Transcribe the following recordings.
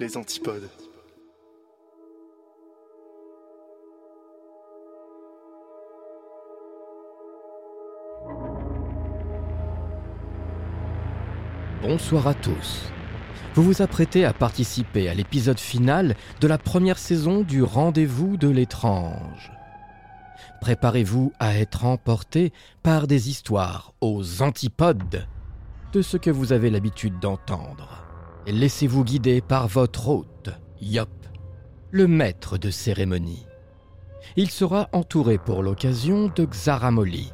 Les antipodes. Bonsoir à tous. Vous vous apprêtez à participer à l'épisode final de la première saison du Rendez-vous de l'étrange. Préparez-vous à être emporté par des histoires aux antipodes de ce que vous avez l'habitude d'entendre. Laissez-vous guider par votre hôte, Yop, le maître de cérémonie. Il sera entouré pour l'occasion de Xaramoli,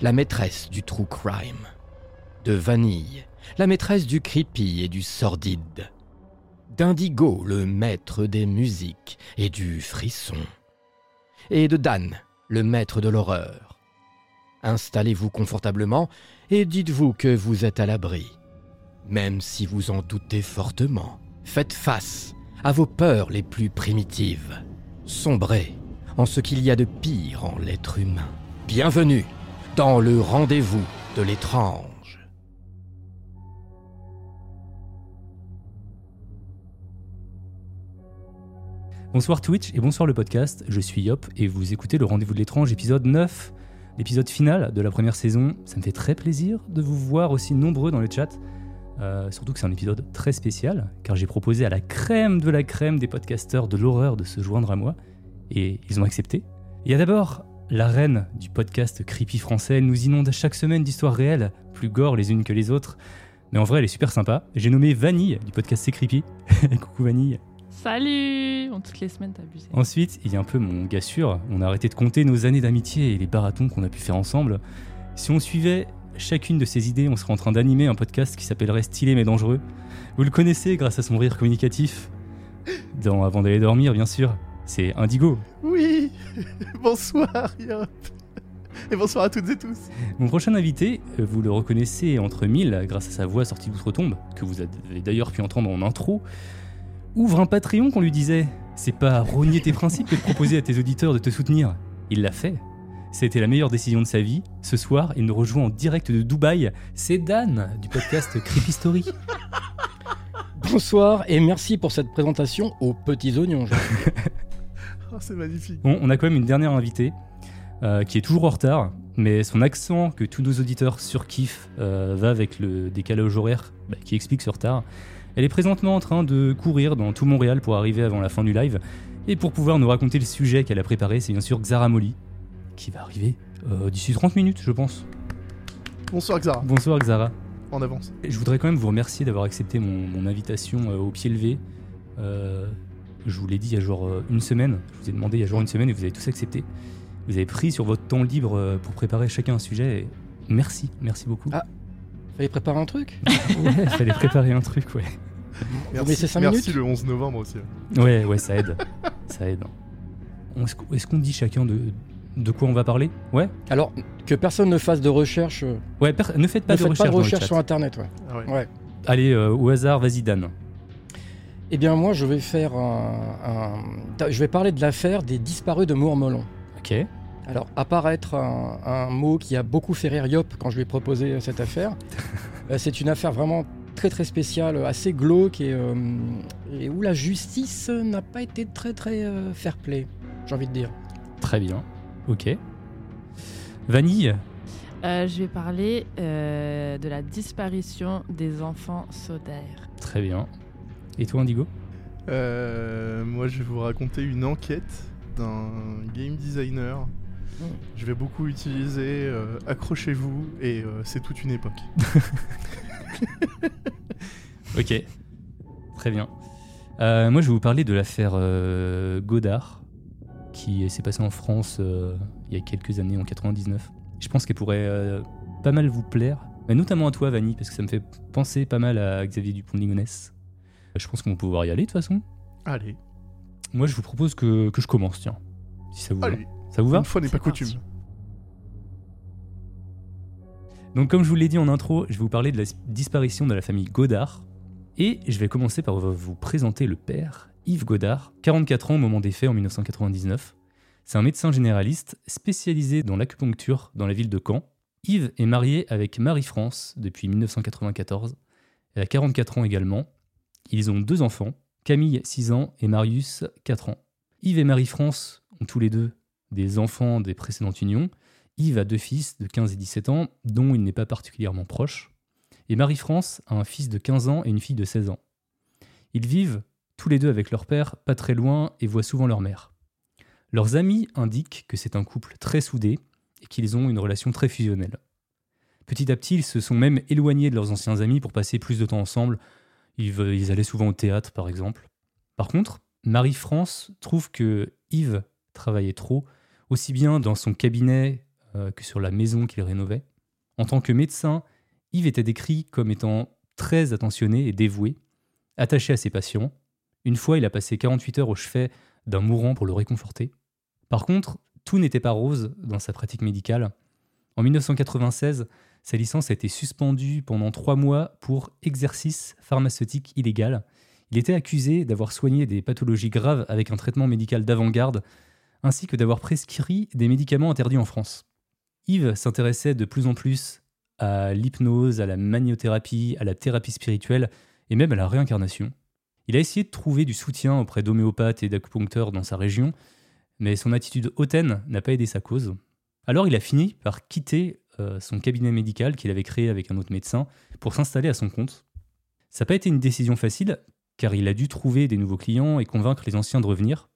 la maîtresse du true crime, de Vanille, la maîtresse du creepy et du sordide, d'Indigo, le maître des musiques et du frisson, et de Dan, le maître de l'horreur. Installez-vous confortablement et dites-vous que vous êtes à l'abri. Même si vous en doutez fortement, faites face à vos peurs les plus primitives. Sombrez en ce qu'il y a de pire en l'être humain. Bienvenue dans le rendez-vous de l'étrange. Bonsoir Twitch et bonsoir le podcast, je suis Yop et vous écoutez le Rendez-vous de l'étrange épisode 9, l'épisode final de la première saison. Ça me fait très plaisir de vous voir aussi nombreux dans le chat, Euh, surtout que c'est un épisode très spécial car j'ai proposé à la crème de la crème des podcasteurs de l'horreur de se joindre à moi et ils ont accepté. Il y a d'abord la reine du podcast creepy français, elle nous inonde chaque semaine d'histoires réelles, plus gore les unes que les autres, mais en vrai elle est super sympa. J'ai nommé Vanille du podcast C'est Creepy. Coucou Vanille. Salut Bon, Toutes les semaines, t'as abusé. Ensuite, il y a un peu mon gars sûr. On a arrêté de compter nos années d'amitié et les marathons qu'on a pu faire ensemble. Si on suivait chacune de ces idées, on serait en train d'animer un podcast qui s'appellerait Stylé mais dangereux. Vous le connaissez grâce à son rire communicatif. Dans Avant d'aller dormir, bien sûr. C'est Indigo. Oui Bonsoir, Yop Et bonsoir à toutes et tous Mon prochain invité, euh, vous le reconnaissez entre mille grâce à sa voix sortie d'outre-tombe, que vous avez d'ailleurs pu entendre en intro. Ouvre un Patreon qu'on lui disait. C'est pas rogner tes principes et de proposer à tes auditeurs de te soutenir. Il l'a fait. C'était la meilleure décision de sa vie. Ce soir, il nous rejoint en direct de Dubaï. C'est Dan du podcast Creepy Story. Bonsoir et merci pour cette présentation aux petits oignons. Oh, c'est magnifique Bon, on a quand même une dernière invitée euh, qui est toujours en retard, mais son accent que tous nos auditeurs surkiffent euh, va avec le décalage horaire bah, qui explique ce retard. Elle est présentement en train de courir dans tout Montréal pour arriver avant la fin du live. Et pour pouvoir nous raconter le sujet qu'elle a préparé, c'est bien sûr Xara Molly, qui va arriver euh, d'ici 30 minutes, je pense. Bonsoir, Xara, Bonsoir Xara. en avance. Je voudrais quand même vous remercier d'avoir accepté mon, mon invitation euh, au pied levé. Euh, je vous l'ai dit il y a genre une semaine. Je vous ai demandé il y a genre une semaine et vous avez tous accepté. Vous avez pris sur votre temps libre euh, pour préparer chacun un sujet. et merci, merci beaucoup. Ah. Fallait préparer un truc Ouais, fallait préparer un truc, ouais. Merci, cinq merci minutes le 11 novembre aussi. Ouais, ouais, ça aide. ça aide. On- Est-ce qu'on- est-ce qu'on dit chacun de, de quoi on va parler Ouais Alors, que personne ne fasse de recherche, euh, Ouais, per- ne faites pas ne de faites recherche, pas de dans le recherche chat. sur Internet. Ouais. Ah ouais. Ouais. Allez, euh, au hasard, vas-y Dan. Eh bien, moi, je vais faire un, un- Je vais parler de l'affaire des disparus de Mourmelon. Ok. Alors, apparaître un, un mot qui a beaucoup fait rire Yop quand je lui ai proposé euh, cette affaire. C'est une affaire vraiment très très spéciale, assez glauque et, euh, et où la justice n'a pas été très très euh, fair-play, j'ai envie de dire. Très bien. Ok. Vanille Euh, je vais parler euh, de la disparition des enfants sodaires. Très bien. Et toi, Indigo? Euh, moi, je vais vous raconter une enquête d'un game designer. Mm. Je vais beaucoup utiliser euh, Accrochez-vous et euh, c'est toute une époque. Ok. Très bien. Euh, moi, je vais vous parler de l'affaire euh, Godard, qui s'est passée en France euh, il y a quelques années, en 99. Je pense qu'elle pourrait euh, pas mal vous plaire, mais notamment à toi, Vanny, parce que ça me fait penser pas mal à Xavier Dupont de Ligonnès. Je pense qu'on va pouvoir y aller, de toute façon. Allez, Moi, je vous propose que, que je commence, tiens. Si ça vous va. allez, Ça vous va une fois n'est pas parti. coutume. Donc comme je vous l'ai dit en intro, je vais vous parler de la disparition de la famille Godard. Et je vais commencer par vous présenter le père, Yves Godard, 44 ans au moment des faits en 1999. C'est un médecin généraliste spécialisé dans l'acupuncture dans la ville de Caen. Yves est marié avec Marie-France depuis 1994. Elle a 44 ans également. Ils ont deux enfants, Camille 6 ans et Marius 4 ans. Yves et Marie-France ont tous les deux des enfants des précédentes unions. Yves a deux fils de 15 et 17 ans, dont il n'est pas particulièrement proche. Et Marie-France a un fils de 15 ans et une fille de 16 ans. Ils vivent les deux avec leur père, pas très loin, et voient souvent leur mère. Leurs amis indiquent que c'est un couple très soudé et qu'ils ont une relation très fusionnelle. Petit à petit, ils se sont même éloignés de leurs anciens amis pour passer plus de temps ensemble. Ils, ils allaient souvent au théâtre, par exemple. Par contre, Marie-France trouve que Yves travaillait trop, aussi bien dans son cabinet euh, que sur la maison qu'il rénovait. En tant que médecin, Yves était décrit comme étant très attentionné et dévoué, attaché à ses patients. Une fois, il a passé 48 heures au chevet d'un mourant pour le réconforter. Par contre, tout n'était pas rose dans sa pratique médicale. En 1996, sa licence a été suspendue pendant trois mois pour exercice pharmaceutique illégal. Il était accusé d'avoir soigné des pathologies graves avec un traitement médical d'avant-garde, ainsi que d'avoir prescrit des médicaments interdits en France. Yves s'intéressait de plus en plus à l'hypnose, à la magnéothérapie, à la thérapie spirituelle et même à la réincarnation. Il a essayé de trouver du soutien auprès d'homéopathes et d'acupuncteurs dans sa région, mais son attitude hautaine n'a pas aidé sa cause. Alors il a fini par quitter euh, son cabinet médical qu'il avait créé avec un autre médecin pour s'installer à son compte. Ça n'a pas été une décision facile, car il a dû trouver des nouveaux clients et convaincre les anciens de revenir.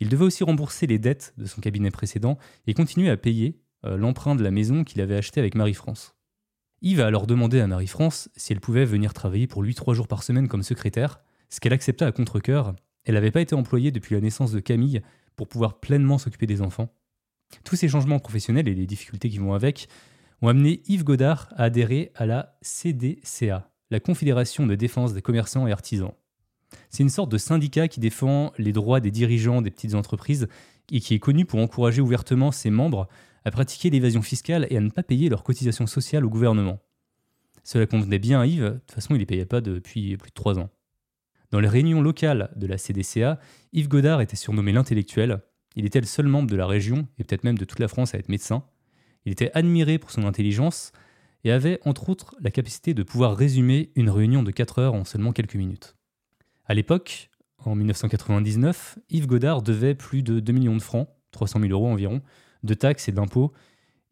Il devait aussi rembourser les dettes de son cabinet précédent et continuer à payer euh, l'emprunt de la maison qu'il avait acheté avec Marie-France. Yves a alors demandé à Marie-France si elle pouvait venir travailler pour lui trois jours par semaine comme secrétaire, ce qu'elle accepta à contre-coeur. Elle n'avait pas été employée depuis la naissance de Camille pour pouvoir pleinement s'occuper des enfants. Tous ces changements professionnels et les difficultés qui vont avec ont amené Yves Godard à adhérer à la CDCA, la Confédération de défense des commerçants et artisans. C'est une sorte de syndicat qui défend les droits des dirigeants des petites entreprises et qui est connu pour encourager ouvertement ses membres à pratiquer l'évasion fiscale et à ne pas payer leurs cotisations sociales au gouvernement. Cela convenait bien à Yves, de toute façon il ne les payait pas depuis plus de trois ans. Dans les réunions locales de la CDCA, Yves Godard était surnommé l'intellectuel. Il était le seul membre de la région, et peut-être même de toute la France, à être médecin. Il était admiré pour son intelligence et avait entre autres la capacité de pouvoir résumer une réunion de 4 heures en seulement quelques minutes. À l'époque, en 1999, Yves Godard devait plus de 2 millions de francs, 300 000 euros environ, de taxes et d'impôts.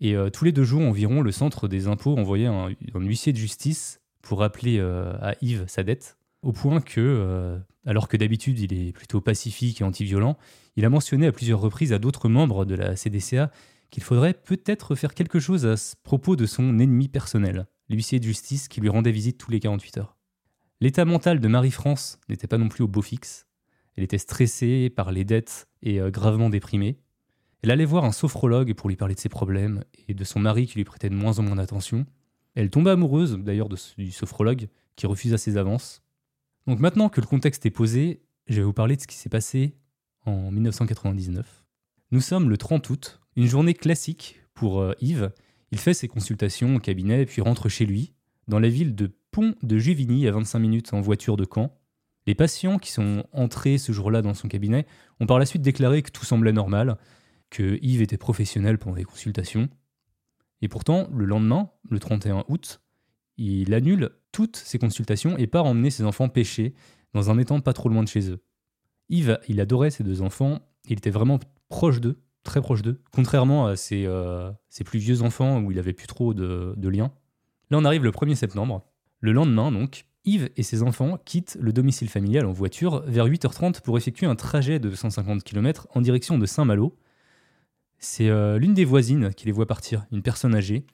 Et euh, tous les deux jours environ, le centre des impôts envoyait un, huissier de justice pour rappeler euh, à Yves sa dette, au point que, euh, alors que d'habitude il est plutôt pacifique et anti-violent, il a mentionné à plusieurs reprises à d'autres membres de la CDCA qu'il faudrait peut-être faire quelque chose à ce propos de son ennemi personnel, l'huissier de justice qui lui rendait visite tous les 48 heures. L'état mental de Marie-France n'était pas non plus au beau fixe. Elle était stressée par les dettes et gravement déprimée. Elle allait voir un sophrologue pour lui parler de ses problèmes et de son mari qui lui prêtait de moins en moins d'attention. Elle tomba amoureuse d'ailleurs du sophrologue qui refusa ses avances. Donc maintenant que le contexte est posé, je vais vous parler de ce qui s'est passé en 1999. Nous sommes le 30 août, une journée classique pour euh, Yves. Il fait ses consultations au cabinet puis rentre chez lui, dans la ville de Pont de Juvigny, à 25 minutes en voiture de Caen. Les patients qui sont entrés ce jour-là dans son cabinet ont par la suite déclaré que tout semblait normal, que Yves était professionnel pendant les consultations. Et pourtant, le lendemain, le 31 août, il annule toutes ses consultations et part emmener ses enfants pêcher dans un étang pas trop loin de chez eux. Yves, il adorait ses deux enfants, il était vraiment proche d'eux, très proche d'eux, contrairement à ses, euh, plus vieux enfants où il avait plus trop de, de liens. Là, on arrive le 1er septembre. Le lendemain, donc, Yves et ses enfants quittent le domicile familial en voiture vers 8h30 pour effectuer un trajet de 150 km en direction de Saint-Malo, c'est euh, l'une des voisines qui les voit partir, une personne âgée.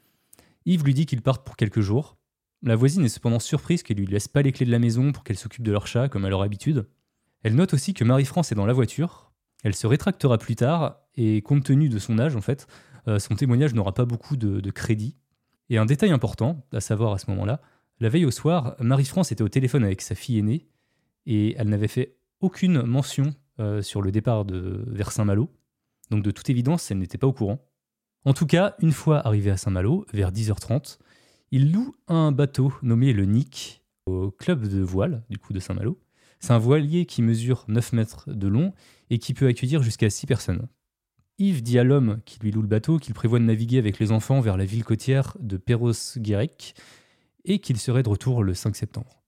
Yves lui dit qu'ils partent pour quelques jours. La voisine est cependant surprise qu'elle lui laisse pas les clés de la maison pour qu'elle s'occupe de leur chat comme à leur habitude. Elle note aussi que Marie-France est dans la voiture. Elle se rétractera plus tard et compte tenu de son âge en fait, euh, son témoignage n'aura pas beaucoup de, crédit. Et un détail important, à savoir à ce moment-là, la veille au soir, Marie-France était au téléphone avec sa fille aînée et elle n'avait fait aucune mention euh, sur le départ de, vers Saint-Malo donc de toute évidence, elle n'était pas au courant. En tout cas, une fois arrivé à Saint-Malo, vers 10h30, il loue un bateau nommé le Nick au club de voile du coup de Saint-Malo. C'est un voilier qui mesure 9 mètres de long et qui peut accueillir jusqu'à 6 personnes. Yves dit à l'homme qui lui loue le bateau qu'il prévoit de naviguer avec les enfants vers la ville côtière de Perros-Guirec et qu'il serait de retour le 5 septembre.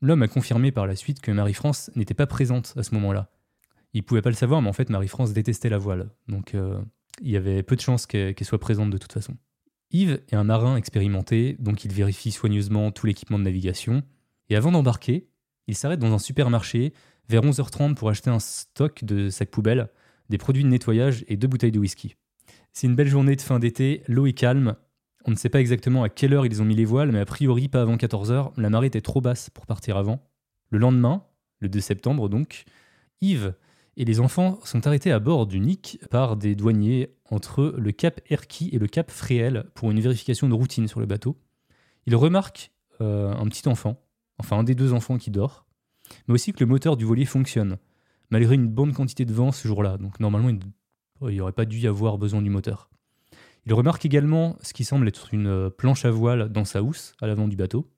L'homme a confirmé par la suite que Marie-France n'était pas présente à ce moment-là. Il pouvait pas le savoir, mais en fait, Marie-France détestait la voile. Donc, euh, il y avait peu de chances qu'elle soit présente de toute façon. Yves est un marin expérimenté, donc il vérifie soigneusement tout l'équipement de navigation. Et avant d'embarquer, il s'arrête dans un supermarché vers 11h30 pour acheter un stock de sacs poubelles, des produits de nettoyage et deux bouteilles de whisky. C'est une belle journée de fin d'été, l'eau est calme. On ne sait pas exactement à quelle heure ils ont mis les voiles, mais a priori pas avant 14h, la marée était trop basse pour partir avant. Le lendemain, le 2 septembre donc, Yves et les enfants sont arrêtés à bord du Nick par des douaniers entre le cap Erki et le cap Fréhel pour une vérification de routine sur le bateau. Ils remarquent euh, un petit enfant, enfin un des deux enfants qui dort, mais aussi que le moteur du voilier fonctionne, malgré une bonne quantité de vent ce jour-là. Donc normalement, il n'y aurait pas dû y avoir besoin du moteur. Il remarque également ce qui semble être une euh, planche à voile dans sa housse à l'avant du bateau.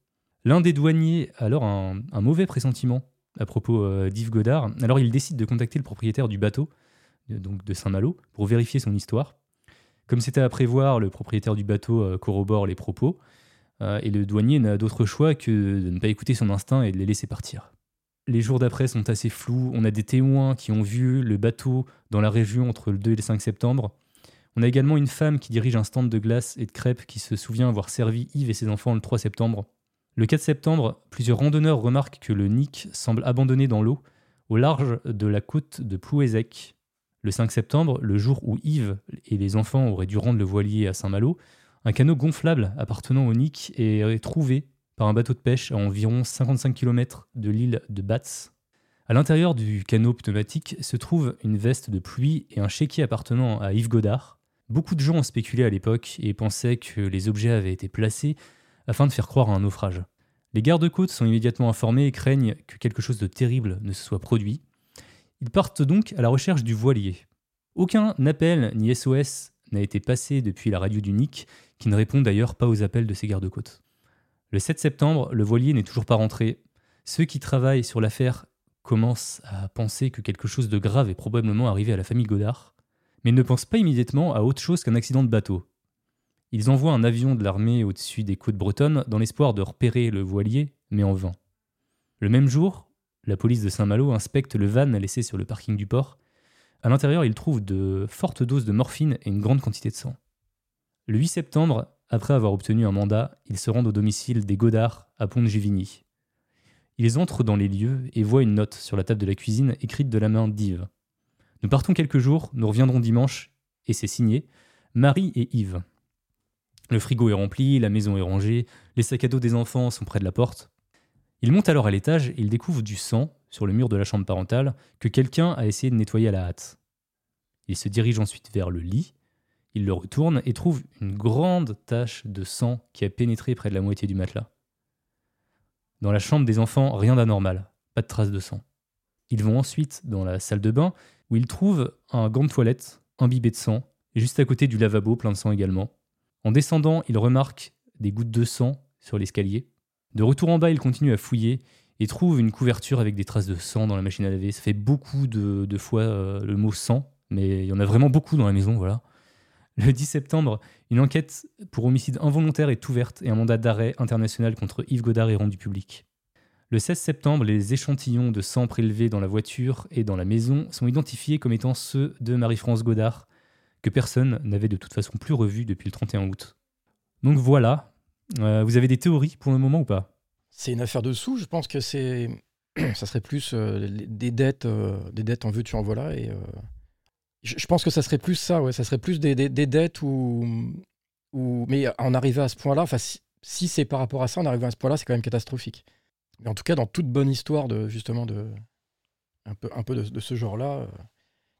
L'un des douaniers a alors un mauvais pressentiment à propos euh, d'Yves Godard. Alors il décide de contacter le propriétaire du bateau, de- donc de Saint-Malo, pour vérifier son histoire. Comme c'était à prévoir, le propriétaire du bateau euh, corrobore les propos, euh, et le douanier n'a d'autre choix que de ne pas écouter son instinct et de les laisser partir. Les jours d'après sont assez flous. On a des témoins qui ont vu le bateau dans la région entre le 2 et le 5 septembre. On a également une femme qui dirige un stand de glace et de crêpes qui se souvient avoir servi Yves et ses enfants le 3 septembre. Le 4 septembre, plusieurs randonneurs remarquent que le Nick semble abandonné dans l'eau au large de la côte de Plouézec. Le 5 septembre, le jour où Yves et les enfants auraient dû rendre le voilier à Saint-Malo, un canot gonflable appartenant au Nick est trouvé par un bateau de pêche à environ 55 km de l'île de Bats. À l'intérieur du canot pneumatique se trouve une veste de pluie et un chéquier appartenant à Yves Godard. Beaucoup de gens ont spéculé à l'époque et pensaient que les objets avaient été placés afin de faire croire à un naufrage. Les gardes-côtes sont immédiatement informés et craignent que quelque chose de terrible ne se soit produit. Ils partent donc à la recherche du voilier. Aucun appel ni SOS n'a été passé depuis la radio du Nick, qui ne répond d'ailleurs pas aux appels de ces gardes-côtes. Le 7 septembre, le voilier n'est toujours pas rentré. Ceux qui travaillent sur l'affaire commencent à penser que quelque chose de grave est probablement arrivé à la famille Godard, mais ne pensent pas immédiatement à autre chose qu'un accident de bateau. Ils envoient un avion de l'armée au-dessus des côtes bretonnes dans l'espoir de repérer le voilier, mais en vain. Le même jour, la police de Saint-Malo inspecte le van laissé sur le parking du port. À l'intérieur, ils trouvent de fortes doses de morphine et une grande quantité de sang. Le 8 septembre, après avoir obtenu un mandat, ils se rendent au domicile des Godard à Pont-de-Givigny. Ils entrent dans les lieux et voient une note sur la table de la cuisine écrite de la main d'Yves. Nous partons quelques jours, nous reviendrons dimanche, et c'est signé Marie et Yves. Le frigo est rempli, la maison est rangée, les sacs à dos des enfants sont près de la porte. Ils montent alors à l'étage et ils découvrent du sang sur le mur de la chambre parentale que quelqu'un a essayé de nettoyer à la hâte. Ils se dirigent ensuite vers le lit, ils le retournent et trouvent une grande tache de sang qui a pénétré près de la moitié du matelas. Dans la chambre des enfants, rien d'anormal, pas de traces de sang. Ils vont ensuite dans la salle de bain où ils trouvent un gant de toilette imbibé de sang, et juste à côté du lavabo plein de sang également. En descendant, ils remarquent des gouttes de sang sur l'escalier. De retour en bas, ils continuent à fouiller et trouvent une couverture avec des traces de sang dans la machine à laver. Ça fait beaucoup de, de fois euh, le mot sang, mais il y en a vraiment beaucoup dans la maison, voilà. Le 10 septembre, une enquête pour homicide involontaire est ouverte et un mandat d'arrêt international contre Yves Godard est rendu public. Le 16 septembre, les échantillons de sang prélevés dans la voiture et dans la maison sont identifiés comme étant ceux de Marie-France Godard, que personne n'avait de toute façon plus revu depuis le 31 août. Donc voilà, Euh, vous avez des théories pour le moment ou pas? C'est une affaire de sous. Je pense que c'est, ça serait plus euh, des dettes, euh, des dettes en veux-tu en voilà. Et je, pense que ça serait plus ça. Ouais, ça serait plus des, des- dettes ou, ou, mais en arriver à ce point-là. Enfin, si, si c'est par rapport à ça, en arrivant à ce point-là, c'est quand même catastrophique. Mais en tout cas, dans toute bonne histoire de justement de un peu, un peu de, ce genre-là,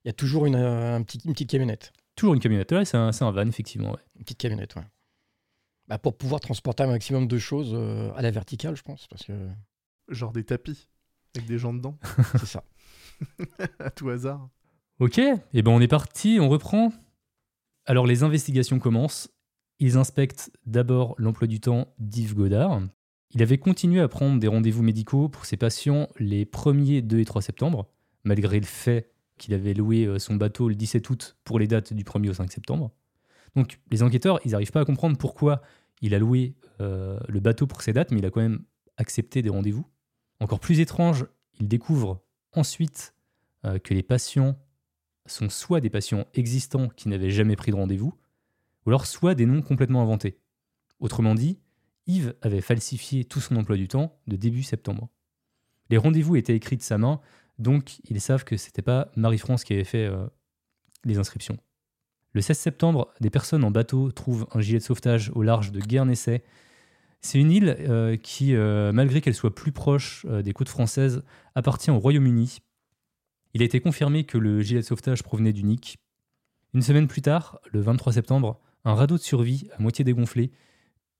il y a toujours une, un une petite camionnette. Toujours une camionnette, ouais, c'est un, c'est un van, effectivement. ouais. Une petite camionnette, ouais. Bah, pour pouvoir transporter un maximum de choses euh, à la verticale, je pense, parce que Genre des tapis avec des gens dedans, c'est ça. à tout hasard. Ok, et ben on est parti, on reprend. Alors les investigations commencent. Ils inspectent d'abord l'emploi du temps d'Yves Godard. Il avait continué à prendre des rendez-vous médicaux pour ses patients les 1er, 2 et 3 septembre, malgré le fait qu'il avait loué euh, son bateau le 17 août pour les dates du 1er au 5 septembre. Donc les enquêteurs, ils n'arrivent pas à comprendre pourquoi il a loué euh, le bateau pour ces dates, mais il a quand même accepté des rendez-vous. Encore plus étrange, il découvre ensuite euh, que les patients sont soit des patients existants qui n'avaient jamais pris de rendez-vous, ou alors soit des noms complètement inventés. Autrement dit, Yves avait falsifié tout son emploi du temps de début septembre. Les rendez-vous étaient écrits de sa main, donc ils savent que c'était pas Marie-France qui avait fait euh, les inscriptions. Le 16 septembre, des personnes en bateau trouvent un gilet de sauvetage au large de Guernesey. C'est une île euh, qui, euh, malgré qu'elle soit plus proche des côtes françaises, appartient au Royaume-Uni. Il a été confirmé que le gilet de sauvetage provenait du. Une semaine plus tard, le 23 septembre, un radeau de survie à moitié dégonflé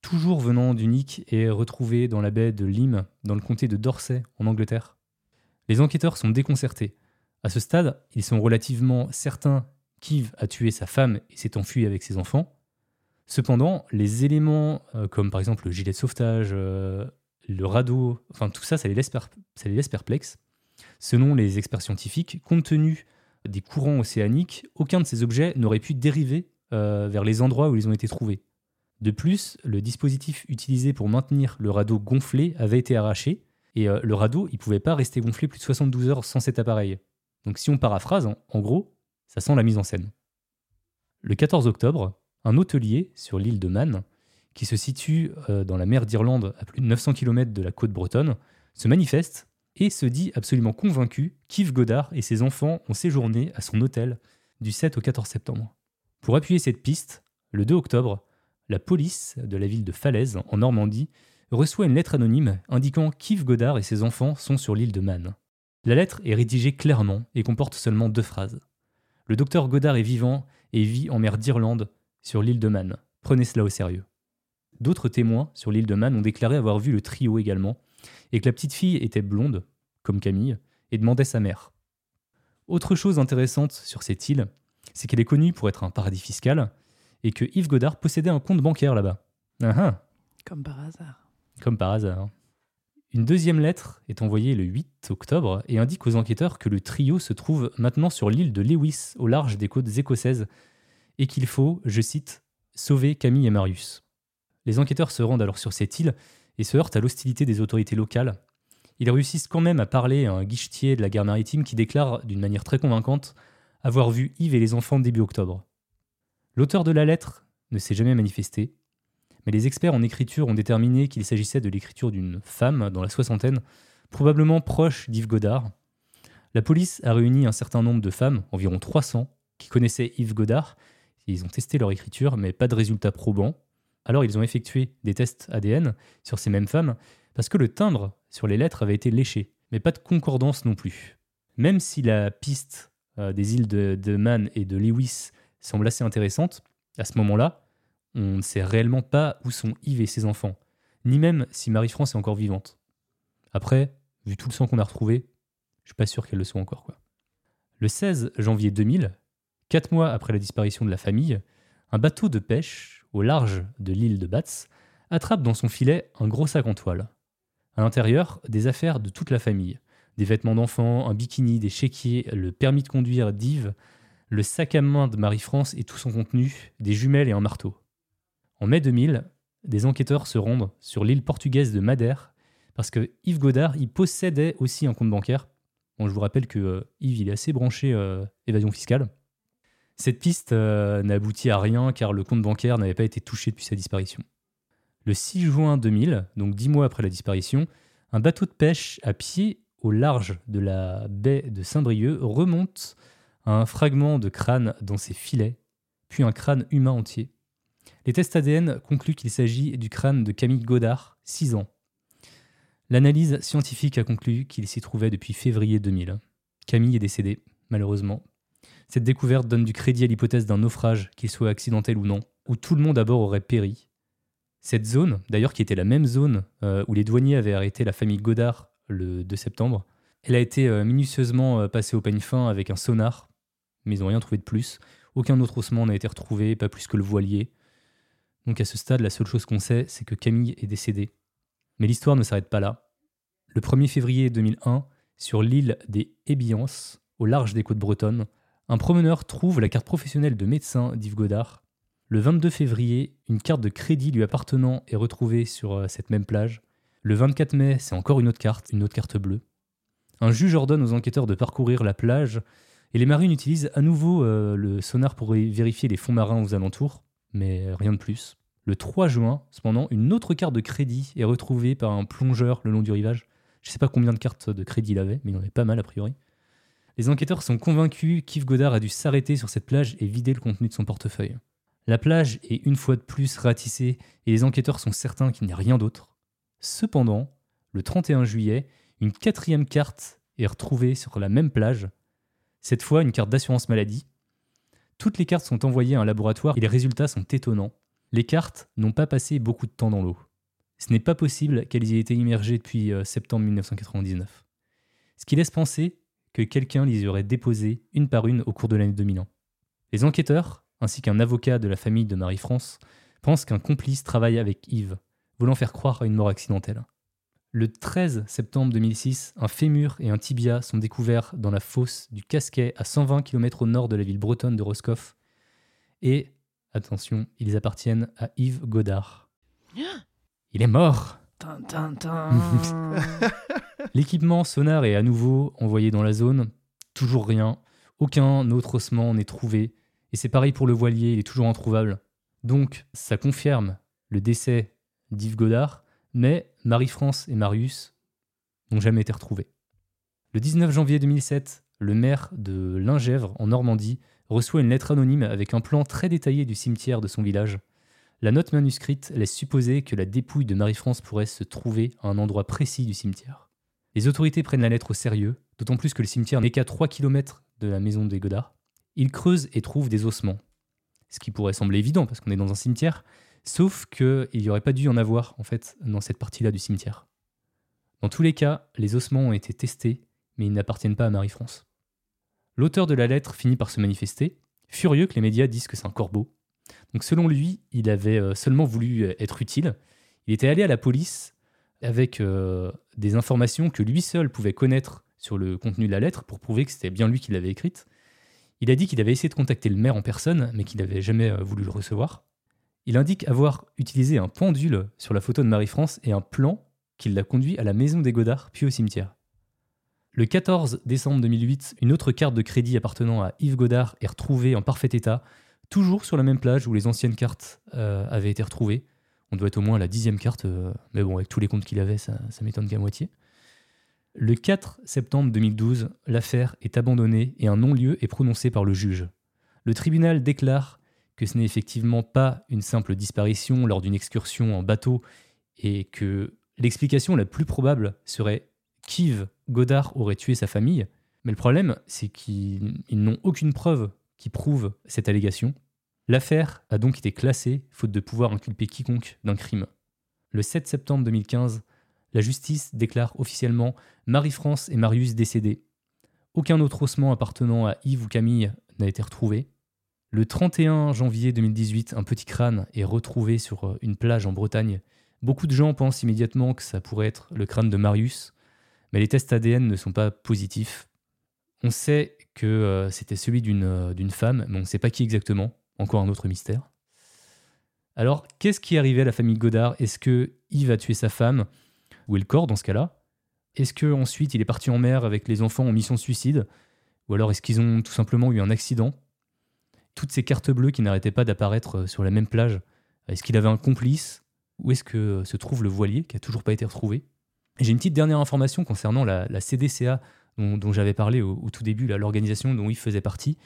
toujours venant du et retrouvé dans la baie de Lyme, dans le comté de Dorset, en Angleterre. Les enquêteurs sont déconcertés. À ce stade, ils sont relativement certains qu'Yves a tué sa femme et s'est enfui avec ses enfants. Cependant, les éléments, euh, comme par exemple le gilet de sauvetage, euh, le radeau, enfin tout ça, ça les, laisse perplexes. Selon les experts scientifiques, compte tenu des courants océaniques, aucun de ces objets n'aurait pu dériver euh, vers les endroits où ils ont été trouvés. De plus, le dispositif utilisé pour maintenir le radeau gonflé avait été arraché, et euh, le radeau, il pouvait pas rester gonflé plus de 72 heures sans cet appareil. Donc si on paraphrase, en, gros, ça sent la mise en scène. Le 14 octobre, un hôtelier sur l'île de Man, qui se situe euh, dans la mer d'Irlande à plus de 900 km de la côte bretonne, se manifeste et se dit absolument convaincu qu'Yves Godard et ses enfants ont séjourné à son hôtel du 7 au 14 septembre. Pour appuyer cette piste, le 2 octobre, la police de la ville de Falaise, en Normandie, reçoit une lettre anonyme indiquant qu'Yves Godard et ses enfants sont sur l'île de Man. La lettre est rédigée clairement et comporte seulement deux phrases. Le docteur Godard est vivant et vit en mer d'Irlande, sur l'île de Man. Prenez cela au sérieux. D'autres témoins sur l'île de Man ont déclaré avoir vu le trio également, et que la petite fille était blonde, comme Camille, et demandait sa mère. Autre chose intéressante sur cette île, c'est qu'elle est connue pour être un paradis fiscal, et que Yves Godard possédait un compte bancaire là-bas. Ah ah. Comme par hasard. Comme par hasard. Une deuxième lettre est envoyée le 8 octobre et indique aux enquêteurs que le trio se trouve maintenant sur l'île de Lewis, au large des côtes écossaises, et qu'il faut, je cite, sauver Camille et Marius. Les enquêteurs se rendent alors sur cette île et se heurtent à l'hostilité des autorités locales. Ils réussissent quand même à parler à un guichetier de la guerre maritime qui déclare d'une manière très convaincante avoir vu Yves et les enfants début octobre. L'auteur de la lettre ne s'est jamais manifesté, mais les experts en écriture ont déterminé qu'il s'agissait de l'écriture d'une femme dans la soixantaine, probablement proche d'Yves Godard. La police a réuni un certain nombre de femmes, environ 300, qui connaissaient Yves Godard. Ils ont testé leur écriture, mais pas de résultats probants. Alors ils ont effectué des tests ADN sur ces mêmes femmes, parce que le timbre sur les lettres avait été léché, mais pas de concordance non plus. Même si la piste euh, des îles de, de Man et de Lewis semble assez intéressante, à ce moment-là, on ne sait réellement pas où sont Yves et ses enfants, ni même si Marie-France est encore vivante. Après, vu tout le sang qu'on a retrouvé, je suis pas sûr qu'elle le soit encore. Le 16 janvier 2000, quatre mois après la disparition de la famille, un bateau de pêche au large de l'île de Bats attrape dans son filet un gros sac en toile. À l'intérieur, des affaires de toute la famille. Des vêtements d'enfants, un bikini, des chéquiers, le permis de conduire d'Yves, le sac à main de Marie-France et tout son contenu, des jumelles et un marteau. En mai 2000, des enquêteurs se rendent sur l'île portugaise de Madère parce que Yves Godard y possédait aussi un compte bancaire. Bon, je vous rappelle que euh, Yves est assez branché euh, évasion fiscale. Cette piste euh, n'aboutit à rien car le compte bancaire n'avait pas été touché depuis sa disparition. Le 6 juin 2000, donc dix mois après la disparition, un bateau de pêche à pied au large de la baie de Saint-Brieuc remonte un fragment de crâne dans ses filets, puis un crâne humain entier. Les tests ADN concluent qu'il s'agit du crâne de Camille Godard, 6 ans. L'analyse scientifique a conclu qu'il s'y trouvait depuis février 2000. Camille est décédée, malheureusement. Cette découverte donne du crédit à l'hypothèse d'un naufrage, qu'il soit accidentel ou non, où tout le monde à bord aurait péri. Cette zone, d'ailleurs qui était la même zone euh, où les douaniers avaient arrêté la famille Godard le 2 septembre, elle a été euh, minutieusement euh, passée au peigne fin avec un sonar mais ils n'ont rien trouvé de plus. Aucun autre ossement n'a été retrouvé, pas plus que le voilier. Donc à ce stade, la seule chose qu'on sait, c'est que Camille est décédée. Mais l'histoire ne s'arrête pas là. Le 1er février 2001, sur l'île des Hébians, au large des côtes bretonnes, un promeneur trouve la carte professionnelle de médecin d'Yves Godard. Le 22 février, une carte de crédit lui appartenant est retrouvée sur euh, cette même plage. Le 24 mai, c'est encore une autre carte, une autre carte bleue. Un juge ordonne aux enquêteurs de parcourir la plage et les marines utilisent à nouveau euh, le sonar pour vérifier les fonds marins aux alentours, mais rien de plus. Le 3 juin, cependant, une autre carte de crédit est retrouvée par un plongeur le long du rivage. Je ne sais pas combien de cartes de crédit il avait, mais il en avait pas mal a priori. Les enquêteurs sont convaincus qu'Yves Godard a dû s'arrêter sur cette plage et vider le contenu de son portefeuille. La plage est une fois de plus ratissée et les enquêteurs sont certains qu'il n'y a rien d'autre. Cependant, le 31 juillet, une quatrième carte est retrouvée sur la même plage, cette fois une carte d'assurance maladie. Toutes les cartes sont envoyées à un laboratoire et les résultats sont étonnants. Les cartes n'ont pas passé beaucoup de temps dans l'eau. Ce n'est pas possible qu'elles aient été immergées depuis euh, septembre 1999. Ce qui laisse penser que quelqu'un les aurait déposées une par une au cours de l'année 2001. Les enquêteurs, ainsi qu'un avocat de la famille de Marie-France, pensent qu'un complice travaille avec Yves, voulant faire croire à une mort accidentelle. Le 13 septembre 2006, un fémur et un tibia sont découverts dans la fosse du Casquet à 120 km au nord de la ville bretonne de Roscoff. Et, attention, ils appartiennent à Yves Godard. Il est mort L'équipement sonar est à nouveau envoyé dans la zone. Toujours rien. Aucun autre ossement n'est trouvé. Et c'est pareil pour le voilier, il est toujours introuvable. Donc, ça confirme le décès d'Yves Godard, mais Marie-France et Marius n'ont jamais été retrouvés. Le 19 janvier 2007, le maire de Lingèvre, en Normandie, reçoit une lettre anonyme avec un plan très détaillé du cimetière de son village. La note manuscrite laisse supposer que la dépouille de Marie-France pourrait se trouver à un endroit précis du cimetière. Les autorités prennent la lettre au sérieux, d'autant plus que le cimetière n'est qu'à 3 km de la maison des Godard. Ils creusent et trouvent des ossements. Ce qui pourrait sembler évident parce qu'on est dans un cimetière, sauf qu'il n'y aurait pas dû en avoir en fait dans cette partie-là du cimetière. Dans tous les cas, les ossements ont été testés, mais ils n'appartiennent pas à Marie-France. L'auteur de la lettre finit par se manifester, furieux que les médias disent que c'est un corbeau, donc selon lui, il avait euh, seulement voulu euh, être utile. Il était allé à la police avec euh, des informations que lui seul pouvait connaître sur le contenu de la lettre pour prouver que c'était bien lui qui l'avait écrite. Il a dit qu'il avait essayé de contacter le maire en personne, mais qu'il n'avait jamais voulu le recevoir. Il indique avoir utilisé un pendule sur la photo de Marie-France et un plan qui l'a conduit à la maison des Godard, puis au cimetière. Le 14 décembre 2008, une autre carte de crédit appartenant à Yves Godard est retrouvée en parfait état toujours sur la même plage où les anciennes cartes euh, avaient été retrouvées. On doit être au moins à la dixième carte, euh, mais bon, avec tous les comptes qu'il avait, ça, ça m'étonne qu'à moitié. Le 4 septembre 2012, l'affaire est abandonnée et un non-lieu est prononcé par le juge. Le tribunal déclare que ce n'est effectivement pas une simple disparition lors d'une excursion en bateau et que l'explication la plus probable serait qu'Yves Godard aurait tué sa famille. Mais le problème, c'est qu'ils n'ont aucune preuve qui prouve cette allégation. L'affaire a donc été classée, faute de pouvoir inculper quiconque d'un crime. Le 7 septembre 2015, la justice déclare officiellement Marie-France et Marius décédés. Aucun autre ossement appartenant à Yves ou Camille n'a été retrouvé. Le 31 janvier 2018, un petit crâne est retrouvé sur euh, une plage en Bretagne. Beaucoup de gens pensent immédiatement que ça pourrait être le crâne de Marius, mais les tests ADN ne sont pas positifs. On sait que euh, c'était celui euh, d'une femme, mais on ne sait pas qui exactement. Encore un autre mystère. Alors, qu'est-ce qui est arrivé à la famille Godard? Est-ce que Yves a tué sa femme? Ou est le corps dans ce cas-là? Est-ce que ensuite il est parti en mer avec les enfants en mission suicide? Ou alors est-ce qu'ils ont tout simplement eu un accident? Toutes ces cartes bleues qui n'arrêtaient pas d'apparaître euh, sur la même plage, est-ce qu'il avait un complice? Où est-ce que se trouve le voilier qui a toujours pas été retrouvé? J'ai une petite dernière information concernant la, CDCA dont, j'avais parlé au, tout début, l'organisation dont il faisait partie.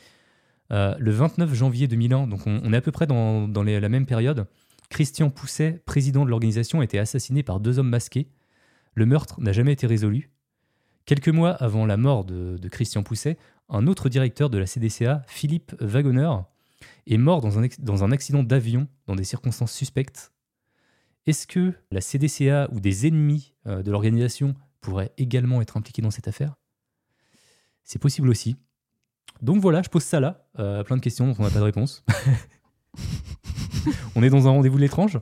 Euh, le 29 janvier 2001, donc on, est à peu près dans, la même période, Christian Pousset, président de l'organisation, a été assassiné par deux hommes masqués. Le meurtre n'a jamais été résolu. Quelques mois avant la mort de, Christian Pousset, un autre directeur de la CDCA, Philippe Wagoner, est mort dans un, accident d'avion dans des circonstances suspectes. Est-ce que la CDCA ou des ennemis euh, de l'organisation pourraient également être impliqués dans cette affaire? C'est possible aussi. Donc voilà, je pose ça là. Euh, plein de questions dont on n'a pas de réponse. on est dans un rendez-vous de l'étrange.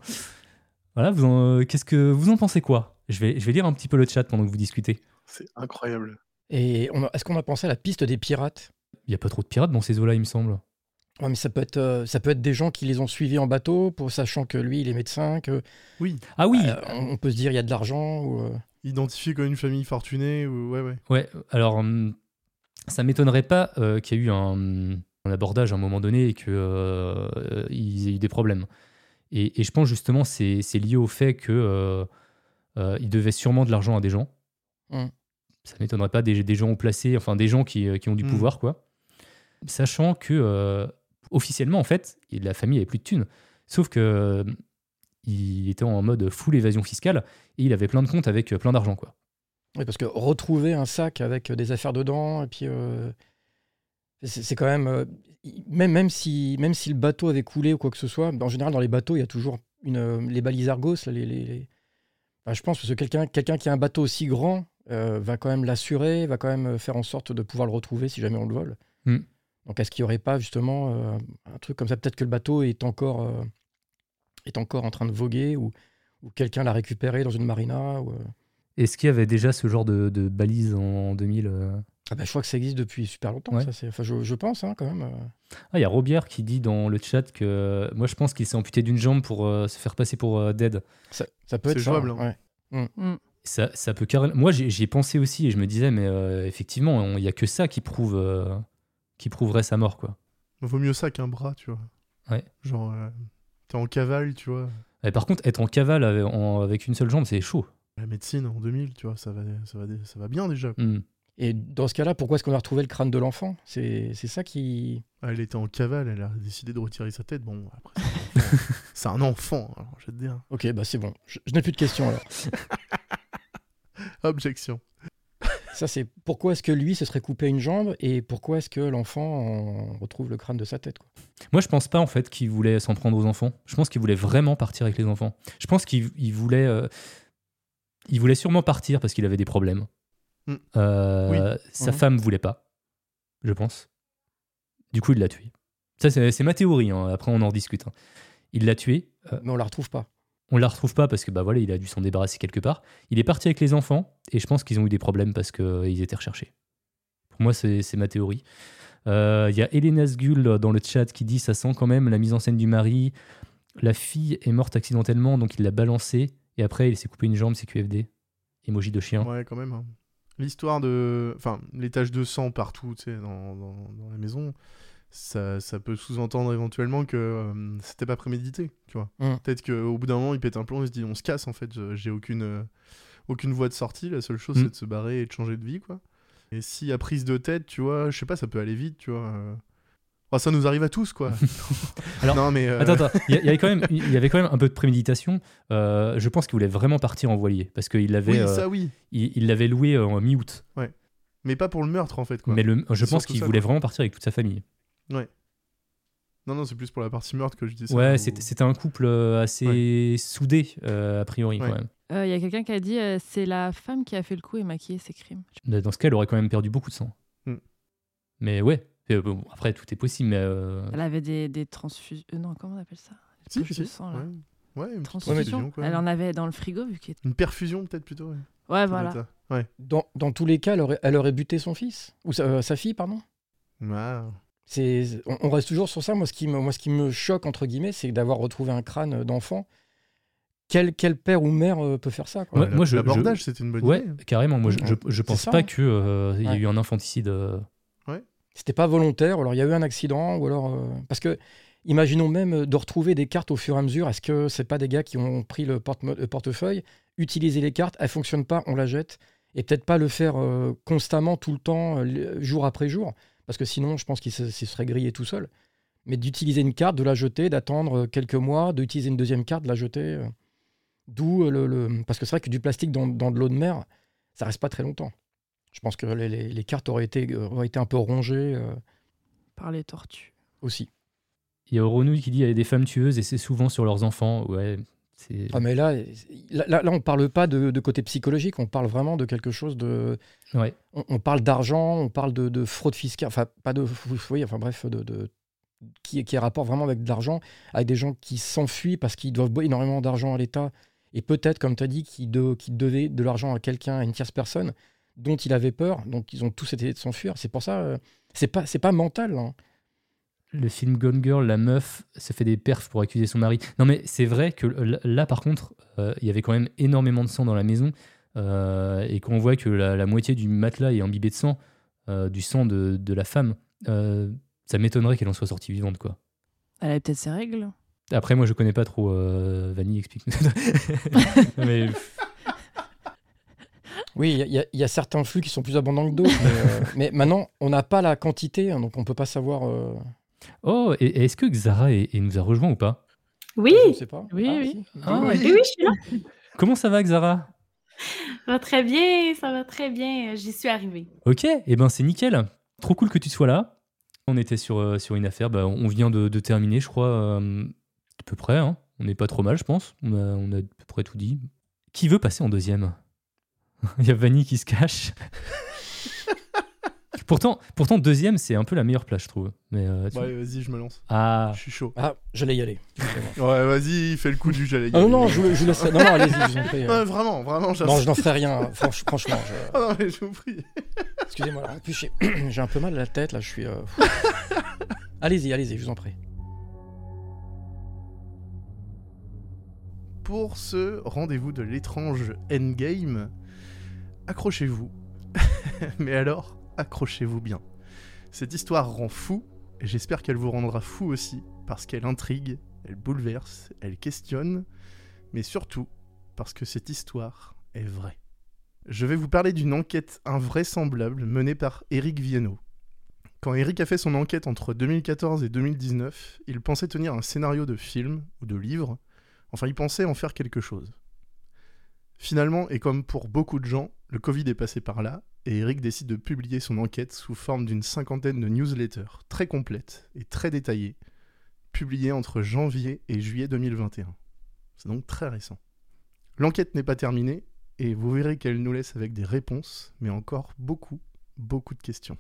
Voilà, vous en, en pensez quoi? Je vais, je vais lire un petit peu le chat pendant que vous discutez. C'est incroyable. Et est-ce qu'on a pensé à la piste des pirates? Il n'y a pas trop de pirates dans ces eaux-là, il me semble. Ouais, mais ça peut, être, euh, ça peut être des gens qui les ont suivis en bateau, pour, sachant que lui, il est médecin, que Oui, Ah oui, euh, on on peut se dire il y a de l'argent. Ou, euh, identifié comme une famille fortunée, ou ouais, ouais. Ouais, alors hum, ça m'étonnerait pas euh, qu'il y ait eu un, un abordage à un moment donné et qu'ils aient eu des problèmes. Et, et je pense justement c'est c'est lié au fait que euh, euh, ils devaient sûrement de l'argent à des gens. Mm. Ça m'étonnerait pas des, des gens placés, enfin des gens qui, euh, qui ont du Mm. pouvoir, quoi. Sachant que euh, officiellement, en fait, la famille avait plus de thunes. Sauf que euh, il était en mode full évasion fiscale et il avait plein de comptes avec plein d'argent, quoi. Oui, parce que retrouver un sac avec des affaires dedans, et puis euh, c'est quand même. même, même, si, même si le bateau avait coulé ou quoi que ce soit, en général, dans les bateaux, il y a toujours une, les balises Argos. là, les, les- les- Enfin, je pense que quelqu'un quelqu'un qui a un bateau aussi grand euh, va quand même l'assurer, va quand même faire en sorte de pouvoir le retrouver si jamais on le vole. Mm. Donc, est-ce qu'il n'y aurait pas justement euh, un truc comme ça Peut-être que le bateau est encore, euh, est encore en train de voguer ou, ou quelqu'un l'a récupéré dans une marina. Ou, euh, Est-ce qu'il y avait déjà ce genre de, de balise en 2000 euh? Ah bah, je crois que ça existe depuis super longtemps. Ouais. Ça, c'est- enfin, je, je pense hein, quand même. euh. Ah, il y a Robière qui dit dans le chat que moi je pense qu'il s'est amputé d'une jambe pour euh, se faire passer pour euh, dead. Ça, ça peut être C'est ça. jouable, ouais. Ça, ça peut carrément. Moi j'y ai pensé aussi et je me disais, mais euh, effectivement, il y a que ça qui prouve euh, qui prouverait sa mort, quoi. Vaut mieux ça qu'un bras, tu vois. Ouais. Genre, euh, t'es en cavale, tu vois. Et par contre, être en cavale avec, en- avec une seule jambe, c'est chaud. La médecine en 2000, tu vois, ça va, ça va, ça va bien déjà. quoi. Hmm. Et dans ce cas-là, pourquoi est-ce qu'on a retrouvé le crâne de l'enfant? C'est c'est ça qui. Ah, elle était en cavale, elle a décidé de retirer sa tête. Bon, après, c'est un enfant. c'est un enfant, alors je vais te dire. Ok, bah c'est bon. Je, je n'ai plus de questions alors. Objection. ça, c'est pourquoi est-ce que lui se serait coupé une jambe et pourquoi est-ce que l'enfant retrouve le crâne de sa tête quoi? Moi, je pense pas en fait qu'il voulait s'en prendre aux enfants. Je pense qu'il voulait vraiment partir avec les enfants. Je pense qu'il il voulait, euh, il voulait sûrement partir parce qu'il avait des problèmes. Hmm. Euh, Sa Mhm. femme voulait pas, je pense. Du coup, il l'a tué. Ça, c'est c'est ma théorie. hein. Après, on en discute. hein. Il l'a tué. Euh, Mais on la retrouve pas. On la retrouve pas parce que bah voilà, il a dû s'en débarrasser quelque part. Il est parti avec les enfants et je pense qu'ils ont eu des problèmes parce qu'ils étaient recherchés. Pour moi, c'est ma théorie. Euh, Il y a Elena Sgull dans le chat qui dit ça sent quand même la mise en scène du mari. La fille est morte accidentellement, donc il l'a balancée et après il s'est coupé une jambe, c'est QFD. Emoji de chien. Ouais, quand même. hein. L'histoire de. Enfin, les taches de sang partout, tu sais, dans, dans la maison, ça, ça peut sous-entendre éventuellement que euh, c'était pas prémédité, tu vois. Mm. Peut-être qu'au bout d'un moment, il pète un plomb, il se dit on se casse en fait, j'ai aucune, euh, aucune voie de sortie, la seule chose Mm. c'est de se barrer et de changer de vie, quoi. Et s'il y a prise de tête, tu vois, je sais pas, ça peut aller vite, tu vois. euh. Ça nous arrive à tous, quoi. Alors, non, mais. euh, Attends, attends, il y, avait quand même, il y avait quand même un peu de préméditation. Euh, je pense qu'il voulait vraiment partir en voilier parce qu'il l'avait, Oui, euh, ça oui. il l'avait loué en mi-août. Mais pas pour le meurtre, en fait, quoi. Mais le, je pense qu'il voulait quoi. vraiment partir avec toute sa famille. Non, non, c'est plus pour la partie meurtre que je dis ça. Ouais, ou- c'était un couple euh, assez soudé, euh, a priori, Ouais. quand même. Il y a quelqu'un qui a dit euh, c'est la femme qui a fait le coup et maquillé ses crimes. Dans ce cas, elle aurait quand même perdu beaucoup de sang. Hmm. Mais ouais, euh, bon, après, tout est possible, mais. euh, Elle avait des, des transfusions. euh, non, comment on appelle ça? Si, si, sang, là. ouais. Ouais, une Transfusion. Elle en avait dans le frigo vu qu'il était. Une perfusion, peut-être plutôt. Ouais, Ouais, voilà. Ouais. Dans, dans tous les cas, elle aurait, elle aurait buté son fils ou sa, euh, sa fille, pardon? Ah. C'est, on, on reste toujours sur ça. Moi, ce qui me, moi, ce qui me choque entre guillemets, c'est d'avoir retrouvé un crâne d'enfant. Quel, quel père ou mère euh, peut faire ça quoi? Ouais, moi, je- L'abordage, c'était une bonne Ouais, idée. carrément. Moi, je, je, je pense ça, pas hein. qu'il y a Ouais. eu un infanticide. euh, C'était pas volontaire, ou alors il y a eu un accident, ou alors. euh, Parce que, imaginons même euh, de retrouver des cartes au fur et à mesure. Est-ce que c'est pas des gars qui ont pris le, porte le portefeuille, utilisé les cartes, elles fonctionnent pas, on la jette, et peut-être pas le faire euh, constamment, tout le temps, euh, jour après jour, parce que sinon, je pense qu'il se, serait grillé tout seul. Mais d'utiliser une carte, de la jeter, d'attendre euh, quelques mois, d'utiliser une deuxième carte, de la jeter. euh, D'où euh, le, le- Parce que c'est vrai que du plastique dans, dans de l'eau de mer, ça reste pas très longtemps. Je pense que les, les- les cartes auraient été, auraient été un peu rongées euh, Par les tortues. aussi. Il y a Renouille qui dit qu'il y a des femmes tueuses et c'est souvent sur leurs enfants. Ouais. Ah, mais là, là, on parle pas de, de côté psychologique, on parle vraiment de quelque chose de. Ouais. On, on parle d'argent, on parle de, de fraude fiscale, enfin, pas de. Oui, enfin, bref, de. de- qui, qui a rapport vraiment avec de l'argent, avec des gens qui s'enfuient parce qu'ils doivent énormément d'argent à l'État, et peut-être, comme tu as dit, qui, de, qui devaient de l'argent à quelqu'un, à une tierce personne, dont il avait peur, donc ils ont tous essayé de s'enfuir. C'est pour ça, euh, c'est pas, c'est pas mental. hein. Le film Gone Girl, la meuf se fait des perfs pour accuser son mari. Non, mais c'est vrai que l- là, par contre, euh, il y avait quand même énormément de sang dans la maison. euh, et qu'on voit que la, la moitié du matelas est imbibé de sang, euh, du sang de, de la femme, euh, ça m'étonnerait qu'elle en soit sortie vivante, quoi. Elle avait peut-être ses règles. Après, moi, je connais pas trop. Euh, Vanille, explique. mais Oui, il y, a- y certains flux qui sont plus abondants que d'autres. mais, euh, mais maintenant, on n'a pas la quantité, hein, donc on peut pas savoir. euh, oh, et, et est-ce que Xara est- est- nous a rejoint ou pas? Oui, Je ne sais pas. Oui, oui. si. Ah, oui, oui, je suis là. Comment ça va, Xara? Ça va très bien, ça va très bien. J'y suis arrivée. Ok, et eh ben c'est nickel. Trop cool que tu sois là. On était sur, euh, sur une affaire, bah, on vient de, de terminer, je crois, euh, à peu près. hein. On n'est pas trop mal, je pense. On a, on a à peu près tout dit. Qui veut passer en deuxième? Il y a Vanny qui se cache. Pourtant, pourtant, deuxième, c'est un peu la meilleure place, je trouve. Mais, euh, tu- Ouais, vas-y, je me lance. Ah, Je suis chaud. Ah, j'allais y aller. Ouais, vas-y, fais le coup du j'allais. y Ah non, aller. non, je, vous- je vous laisse. Non, non, allez-y, je vous en prie. Vraiment, vraiment, Non, je n'en ferai rien. franch- franchement, je- Ah non, mais je vous prie. excusez-moi. En plus, j'ai j'ai un peu mal à la tête, là, je suis. euh, allez-y, allez-y, je vous en prie. Pour ce rendez-vous de l'étrange Endgame, accrochez-vous. Mais alors, accrochez-vous bien. Cette histoire rend fou, et j'espère qu'elle vous rendra fou aussi, parce qu'elle intrigue, elle bouleverse, elle questionne, mais surtout parce que cette histoire est vraie. Je vais vous parler d'une enquête invraisemblable menée par Eric Viennot. Quand Eric a fait son enquête entre 2014 et 2019, il pensait tenir un scénario de film ou de livre Enfin, il pensait en faire quelque chose. Finalement, et comme pour beaucoup de gens, le Covid est passé par là, et Eric décide de publier son enquête sous forme d'une cinquantaine de newsletters très complètes et très détaillées, publiées entre janvier et juillet 2021. C'est donc très récent. L'enquête n'est pas terminée, et vous verrez qu'elle nous laisse avec des réponses, mais encore beaucoup, beaucoup de questions.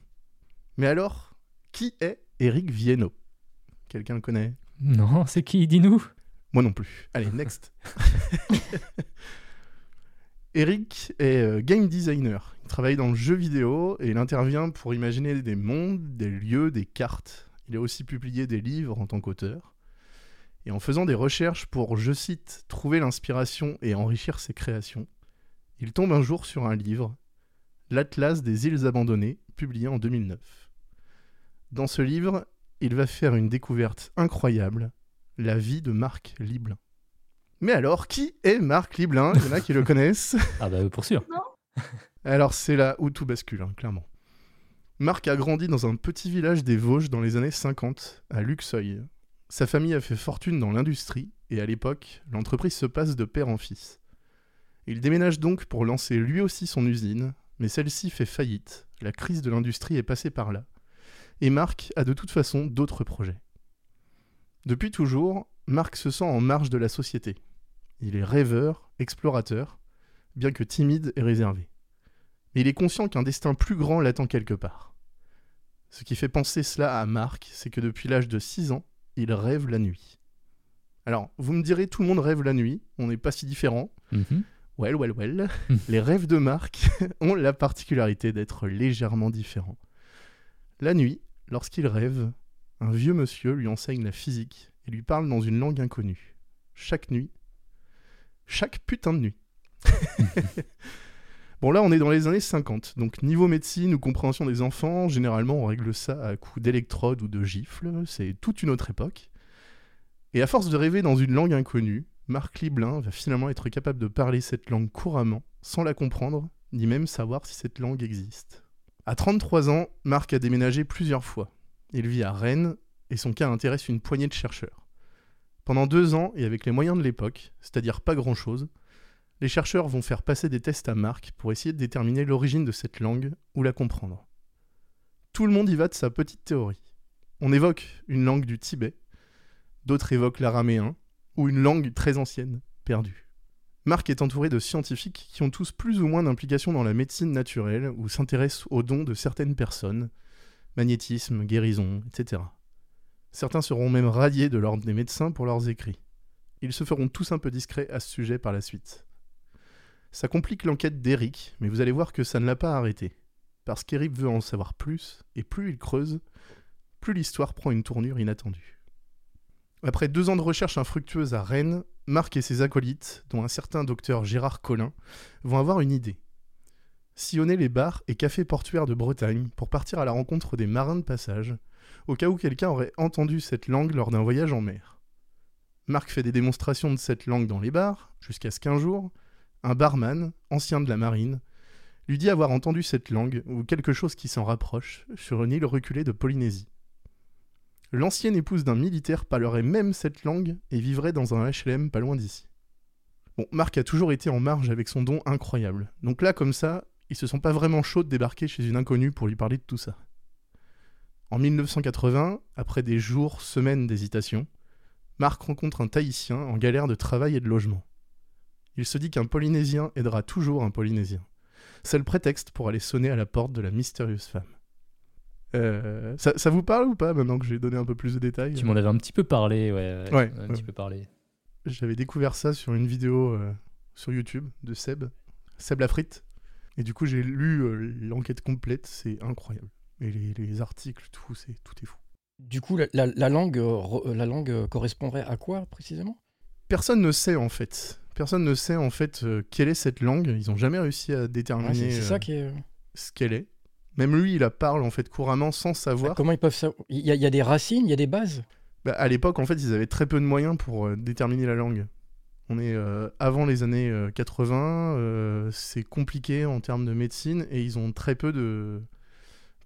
Mais alors, qui est Eric Viennot? Quelqu'un le connaît? Non, c'est qui? Dis-nous. moi non plus. Allez, next. Eric est euh, game designer. Il travaille dans le jeu vidéo et il intervient pour imaginer des mondes, des lieux, des cartes. Il a aussi publié des livres en tant qu'auteur. Et en faisant des recherches pour, je cite, trouver l'inspiration et enrichir ses créations, il tombe un jour sur un livre, L'Atlas des îles abandonnées, publié en 2009. Dans ce livre, il va faire une découverte incroyable, la vie de Marc Liblin. Mais alors, qui est Marc Liblin? Il y en a qui le connaissent. Ah bah pour sûr. Alors c'est là où tout bascule, hein, clairement. Marc a grandi dans un petit village des Vosges dans les années 50, à Luxeuil. Sa famille a fait fortune dans l'industrie, et à l'époque, l'entreprise se passe de père en fils. Il déménage donc pour lancer lui aussi son usine, mais celle-ci fait faillite, la crise de l'industrie est passée par là, et Marc a de toute façon d'autres projets. Depuis toujours, Marc se sent en marge de la société. Il est rêveur, explorateur, bien que timide et réservé. Mais il est conscient qu'un destin plus grand l'attend quelque part. Ce qui fait penser cela à Marc, c'est que depuis l'âge de 6 ans, il rêve la nuit. Alors, vous me direz, tout le monde rêve la nuit, on n'est pas si différents. Mhm. Well, well, well. Les rêves de Marc ont la particularité d'être légèrement différents. La nuit, lorsqu'il rêve, un vieux monsieur lui enseigne la physique et lui parle dans une langue inconnue. Chaque nuit. Chaque putain de nuit. bon, là, on est dans les années 50. Donc, niveau médecine ou compréhension des enfants, généralement, on règle ça à coups d'électrodes ou de gifles. C'est toute une autre époque. Et à force de rêver dans une langue inconnue, Marc Liblin va finalement être capable de parler cette langue couramment, sans la comprendre, ni même savoir si cette langue existe. À 33 ans, Marc a déménagé plusieurs fois. Il vit à Rennes, et son cas intéresse une poignée de chercheurs. Pendant deux ans, et avec les moyens de l'époque, c'est-à-dire pas grand-chose, les chercheurs vont faire passer des tests à Marc pour essayer de déterminer l'origine de cette langue ou la comprendre. Tout le monde y va de sa petite théorie. On évoque une langue du Tibet, d'autres évoquent l'araméen, ou une langue très ancienne, perdue. Marc est entouré de scientifiques qui ont tous plus ou moins d'implication dans la médecine naturelle ou s'intéressent aux dons de certaines personnes, magnétisme, guérison, etc. Certains seront même radiés de l'ordre des médecins pour leurs écrits. Ils se feront tous un peu discrets à ce sujet par la suite. Ça complique l'enquête d'Eric, mais vous allez voir que ça ne l'a pas arrêté. Parce qu'Eric veut en savoir plus, et plus il creuse, plus l'histoire prend une tournure inattendue. Après deux ans de recherche infructueuse à Rennes, Marc et ses acolytes, dont un certain docteur Gérard Collin, vont avoir une idée. Sillonner les bars et cafés portuaires de Bretagne pour partir à la rencontre des marins de passage, au cas où quelqu'un aurait entendu cette langue lors d'un voyage en mer. Marc fait des démonstrations de cette langue dans les bars, jusqu'à ce qu'un jour, un barman, ancien de la marine, lui dit avoir entendu cette langue, ou quelque chose qui s'en rapproche, sur une île reculée de Polynésie. L'ancienne épouse d'un militaire parlerait même cette langue et vivrait dans un HLM pas loin d'ici. Bon, Marc a toujours été en marge avec son don incroyable. Donc là, comme ça, ils se sont pas vraiment chauds de débarquer chez une inconnue pour lui parler de tout ça. En 1980, après des jours, semaines d'hésitation, Marc rencontre un Tahitien en galère de travail et de logement. Il se dit qu'un Polynésien aidera toujours un Polynésien. C'est le prétexte pour aller sonner à la porte de la mystérieuse femme. Euh, ça, ça vous parle ou pas maintenant que j'ai donné un peu plus de détails? Tu m'en avais un petit peu parlé, ouais. Ouais, un ouais. petit peu parlé. J'avais découvert ça sur une vidéo euh, sur YouTube de Seb, Seb Lafrite. Et du coup, j'ai lu euh, l'enquête complète, c'est incroyable. Et les, les articles, tout, c'est tout est fou. Du coup, la, la- la langue, euh, euh, la langue euh, correspondrait à quoi précisément? Personne ne sait en fait. Personne ne sait en fait euh, quelle est cette langue. Ils n'ont jamais réussi à Ouais, déterminer C'est c'est ça qui est. ce qu'elle est. Même lui, il la parle en fait couramment sans savoir. Comment ils peuvent savoir? Il y, a- il y a des racines, il y a des bases? Bah, à l'époque, en fait, ils avaient très peu de moyens pour déterminer la langue. On est euh, avant les années euh, 80, euh, c'est compliqué en termes de médecine et ils ont très peu de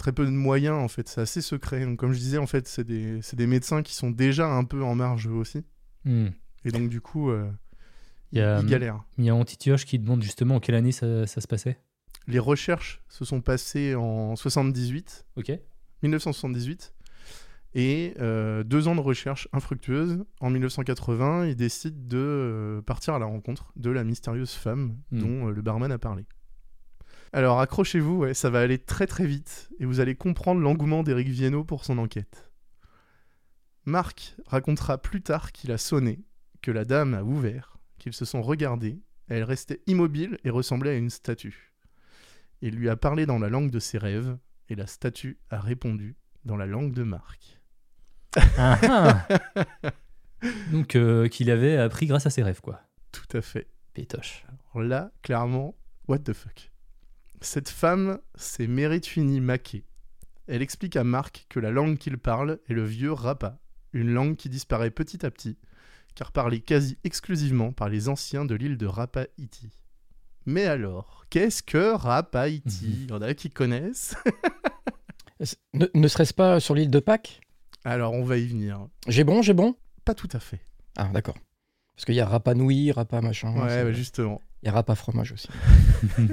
très peu de moyens en fait. C'est assez secret. Donc, comme je disais, en fait, c'est des, médecins qui sont déjà un peu en marge eux aussi. Hmm. Et donc du coup, euh, Il y a, ils galèrent. il y a Antitioche qui demande justement en quelle année ça, ça se passait. Les recherches se sont passées en 78, Ok. 1978. Et euh, deux ans de recherche infructueuse, en 1980, ils décident de euh, partir à la rencontre de la mystérieuse femme Hmm. dont euh, le barman a parlé. Alors accrochez-vous, ouais, ça va aller très très vite et vous allez comprendre l'engouement d'Éric Viennot pour son enquête. Marc racontera plus tard qu'il a sonné, que la dame a ouvert, qu'ils se sont regardés, elle restait immobile et ressemblait à une statue. Il lui a parlé dans la langue de ses rêves et la statue a répondu dans la langue de Marc. Ah, ah. Donc euh, qu'il avait appris grâce à ses rêves, quoi. Tout à fait. Pétoche. Alors là, clairement, what the fuck. Cette femme, c'est Meritwini Maké. Elle explique à Marc que la langue qu'il parle est le vieux Rapa, une langue qui disparaît petit à petit, car parlée quasi exclusivement par les anciens de l'île de Rapa-Iti. Mais alors, qu'est-ce que Rapa-Iti Il y en a qui connaissent Ne, ne serait-ce pas sur l'île de Pâques? Alors, on va y venir. J'ai bon, j'ai bon? Pas tout à fait. Ah, d'accord. Parce qu'il y a Rapa Nui, Rapa machin. Ouais, bah, justement. Il y a Rapa fromage aussi.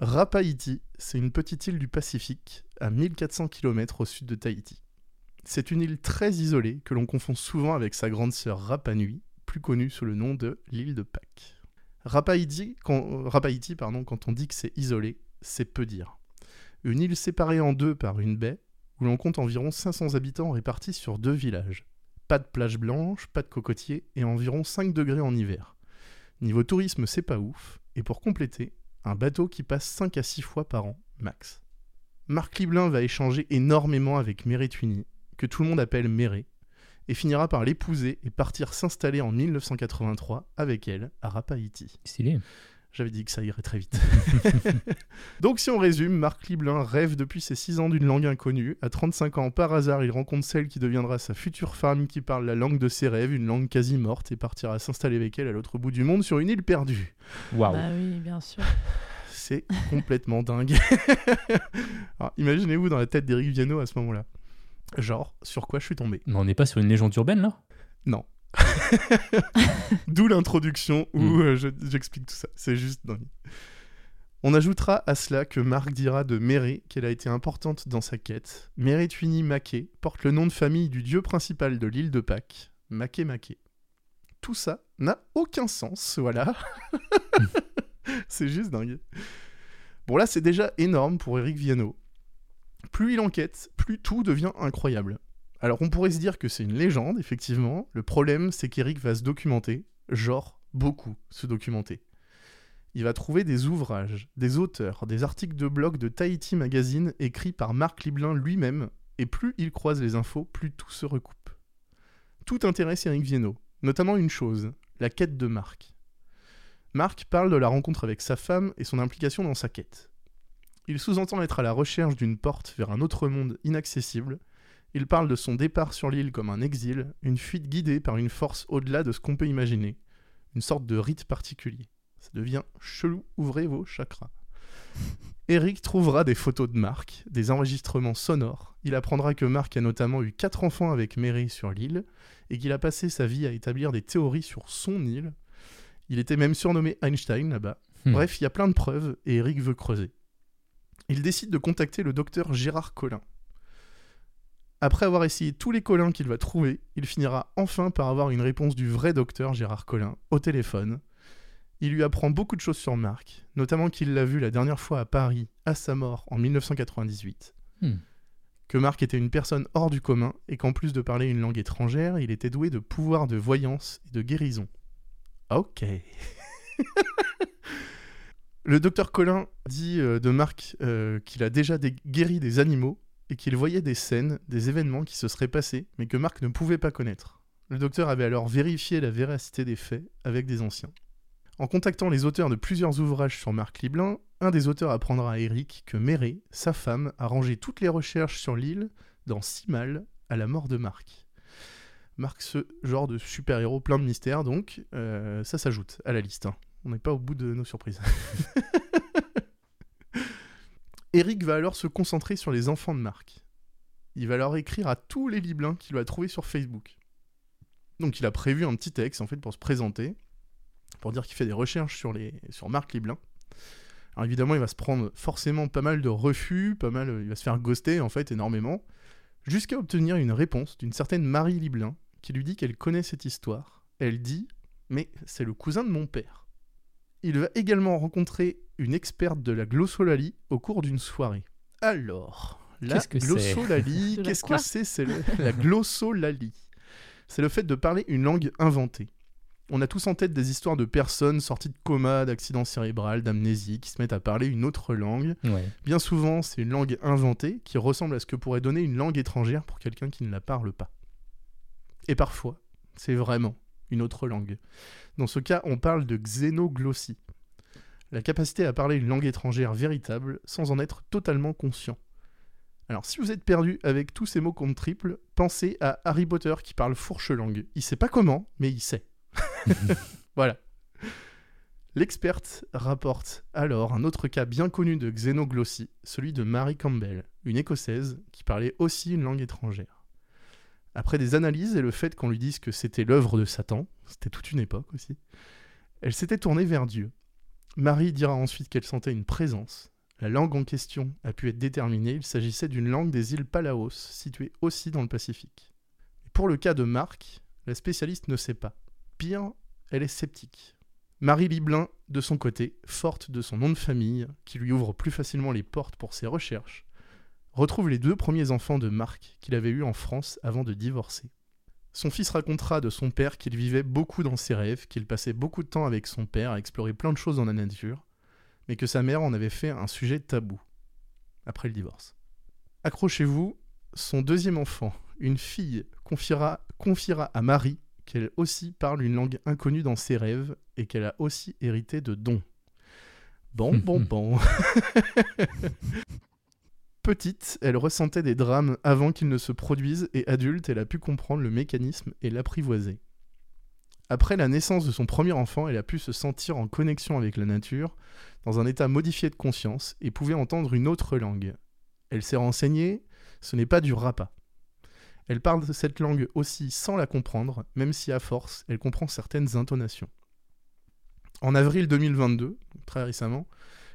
Rapa-Iti, c'est une petite île du Pacifique, à 1400 km au sud de Tahiti. C'est une île très isolée que l'on confond souvent avec sa grande sœur Rapa Nui, plus connue sous le nom de l'île de Pâques. Rapa-Iti, quand, Rapa-Iti, pardon, quand on dit que c'est isolé, c'est peu dire. Une île séparée en deux par une baie, où l'on compte environ 500 habitants répartis sur deux villages. Pas de plage blanche, pas de cocotiers, et environ 5 degrés en hiver. Niveau tourisme, c'est pas ouf, et pour compléter, un bateau qui passe 5 à 6 fois par an, max. Marc Liblin va échanger énormément avec Meretwini, que tout le monde appelle Méré, et finira par l'épouser et partir s'installer en 1983 avec elle à Rapa-Iti. Stylé. J'avais dit que ça irait très vite. Donc si on résume, Marc Liblin rêve depuis ses 6 ans d'une langue inconnue. À 35 ans, par hasard, il rencontre celle qui deviendra sa future femme qui parle la langue de ses rêves, une langue quasi morte, et partira s'installer avec elle à l'autre bout du monde sur une île perdue. Waouh. Bah oui, bien sûr. C'est complètement dingue. Alors, imaginez-vous dans la tête d'Éric Viano à ce moment-là. Genre, sur quoi je suis tombé? Mais on n'est pas sur une légende urbaine là? Non. D'où l'introduction où Mm. euh, je- j'explique tout ça. C'est juste dingue. On ajoutera à cela que Marc dira de Méré qu'elle a été importante dans sa quête. Méré Twini Maké porte le nom de famille du dieu principal de l'île de Pâques, Maké Maké. Tout ça n'a aucun sens, voilà. c'est juste dingue. Bon là, c'est déjà énorme pour Eric Viano. Plus il enquête, plus tout devient incroyable. Alors on pourrait se dire que c'est une légende, effectivement. Le problème, c'est qu'Eric va se documenter, genre beaucoup se documenter. Il va trouver des ouvrages, des auteurs, des articles de blog de Tahiti Magazine écrits par Marc Liblin lui-même, Et plus il croise les infos, plus tout se recoupe. Tout intéresse Eric Viennot, notamment une chose, la quête de Marc. Marc parle de la rencontre avec sa femme et son implication dans sa quête. Il sous-entend être à la recherche d'une porte vers un autre monde inaccessible. Il parle de son départ sur l'île comme un exil, une fuite guidée par une force au-delà de ce qu'on peut imaginer, une sorte de rite particulier. Ça devient chelou, ouvrez vos chakras. Eric trouvera des photos de Marc, des enregistrements sonores. Il apprendra que Marc a notamment eu quatre enfants avec Mary sur l'île et qu'il a passé sa vie à établir des théories sur son île. Il était même surnommé Einstein là-bas. Hmm. Bref, il y a plein de preuves et Eric veut creuser. Il décide de contacter le docteur Gérard Collin. Après avoir essayé tous les Collins qu'il va trouver, il finira enfin par avoir une réponse du vrai docteur Gérard Collin au téléphone. Il lui apprend beaucoup de choses sur Marc, notamment qu'il l'a vu la dernière fois à Paris, à sa mort en 1998. Hmm. Que Marc était une personne hors du commun et qu'en plus de parler une langue étrangère, il était doué de pouvoirs de voyance et de guérison. Ok. Le docteur Colin dit euh, de Marc euh, qu'il a déjà dé- guéri des animaux et qu'il voyait des scènes, des événements qui se seraient passés, mais que Marc ne pouvait pas connaître. Le docteur avait alors vérifié la véracité des faits avec des anciens. En contactant les auteurs de plusieurs ouvrages sur Marc Liblin, un des auteurs apprendra à Eric que Méré, sa femme, a rangé toutes les recherches sur l'île dans six malles à la mort de Marc. Marc, ce genre de super-héros plein de mystères, donc, euh, ça s'ajoute à la liste. hein. On n'est pas au bout de nos surprises. Eric va alors se concentrer sur les enfants de Marc. Il va leur écrire à tous les Liblins qu'il va trouver sur Facebook. Donc il a prévu un petit texte en fait pour se présenter, pour dire qu'il fait des recherches sur, les, sur Marc Liblin. Alors évidemment, il va se prendre forcément pas mal de refus, pas mal, il va se faire ghoster en fait énormément, jusqu'à obtenir une réponse d'une certaine Marie Liblin qui lui dit qu'elle connaît cette histoire. Elle dit Mais c'est le cousin de mon père. Il va également rencontrer une experte de la glossolalie au cours d'une soirée. Alors, la glossolalie, qu'est-ce que c'est? C'est la glossolalie. C'est le fait de parler une langue inventée. On a tous en tête des histoires de personnes sorties de coma, d'accidents cérébral, d'amnésie, qui se mettent à parler une autre langue. Ouais. Bien souvent, c'est une langue inventée qui ressemble à ce que pourrait donner une langue étrangère pour quelqu'un qui ne la parle pas. Et parfois, c'est vraiment une autre langue. Dans ce cas, on parle de xénoglossie. La capacité à parler une langue étrangère véritable sans en être totalement conscient. Alors, si vous êtes perdu avec tous ces mots compte triple, pensez à Harry Potter qui parle fourche langue. Il sait pas comment, mais il sait. voilà. L'experte rapporte alors un autre cas bien connu de xénoglossie, celui de Mary Campbell, une écossaise qui parlait aussi une langue étrangère. Après des analyses et le fait qu'on lui dise que c'était l'œuvre de Satan, c'était toute une époque aussi, elle s'était tournée vers Dieu. Marie dira ensuite qu'elle sentait une présence. La langue en question a pu être déterminée, il s'agissait d'une langue des îles Palaos, située aussi dans le Pacifique. Pour le cas de Marc, la spécialiste ne sait pas. Pire, elle est sceptique. Marie Liblin, de son côté, forte de son nom de famille, qui lui ouvre plus facilement les portes pour ses recherches, retrouve les deux premiers enfants de Marc qu'il avait eus en France avant de divorcer. Son fils racontera de son père qu'il vivait beaucoup dans ses rêves, qu'il passait beaucoup de temps avec son père à explorer plein de choses dans la nature, mais que sa mère en avait fait un sujet tabou, après le divorce. Accrochez-vous, son deuxième enfant, une fille, confiera, confiera à Marie qu'elle aussi parle une langue inconnue dans ses rêves et qu'elle a aussi hérité de dons. Bon, bon, bon. Petite, elle ressentait des drames avant qu'ils ne se produisent et adulte, elle a pu comprendre le mécanisme et l'apprivoiser. Après la naissance de son premier enfant, elle a pu se sentir en connexion avec la nature, dans un état modifié de conscience, et pouvait entendre une autre langue. Elle s'est renseignée, ce n'est pas du rapa. Elle parle cette langue aussi sans la comprendre, même si à force, elle comprend certaines intonations. En avril 2022, très récemment,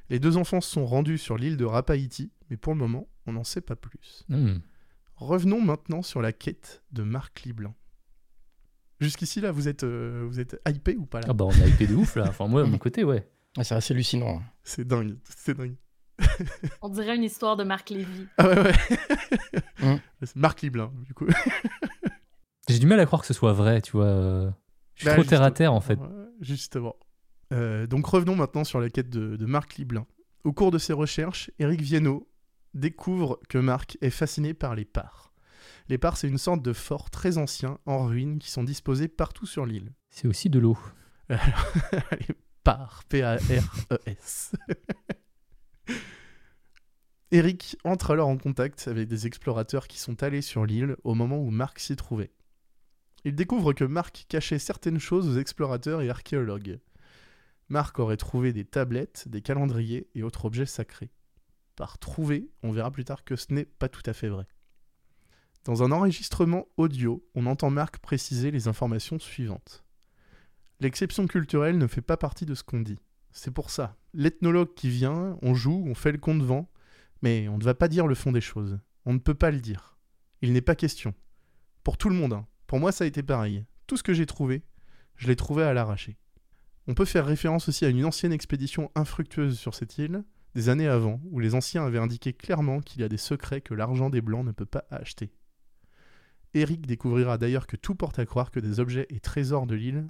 les deux enfants se sont rendus sur l'île de Rapaïti, mais pour le moment, on n'en sait pas plus. Hmm. Revenons maintenant sur la quête de Marc Liblin. Jusqu'ici, là, vous êtes, euh, vous êtes hypé ou pas là Ah bah on a hypé de ouf là. Enfin moi de mon côté ouais. Ah, c'est assez hallucinant. C'est dingue, c'est dingue. On dirait une histoire de Marc Lévy. Ah ouais, ouais. Hum. C'est Marc Liblin, du coup. J'ai du mal à croire que ce soit vrai, tu vois. euh, Je suis Bah, trop terre à terre en fait. Ouais, justement. Euh, donc revenons maintenant sur la quête de, de Marc Liblin. Au cours de ses recherches, Éric Viennot découvre que Marc est fasciné par les parts. Les parts, c'est une sorte de fort très ancien, en ruine, qui sont disposés partout sur l'île. C'est aussi de l'eau. les parts, P-A-R-E-S. Eric entre alors en contact avec des explorateurs qui sont allés sur l'île au moment où Marc s'y trouvait. Il découvre que Marc cachait certaines choses aux explorateurs et archéologues. Marc aurait trouvé des tablettes, des calendriers et autres objets sacrés. Par trouver, on verra plus tard que ce n'est pas tout à fait vrai. Dans un enregistrement audio, on entend Marc préciser les informations suivantes. L'exception culturelle ne fait pas partie de ce qu'on dit. C'est pour ça. L'ethnologue qui vient, on joue, on fait le compte vent, mais on ne va pas dire le fond des choses. On ne peut pas le dire. Il n'est pas question. Pour tout le monde, hein. pour moi ça a été pareil. Tout ce que j'ai trouvé, je l'ai trouvé à l'arraché. On peut faire référence aussi à une ancienne expédition infructueuse sur cette île, des années avant, où les anciens avaient indiqué clairement qu'il y a des secrets que l'argent des Blancs ne peut pas acheter. Eric découvrira d'ailleurs que tout porte à croire que des objets et trésors de l'île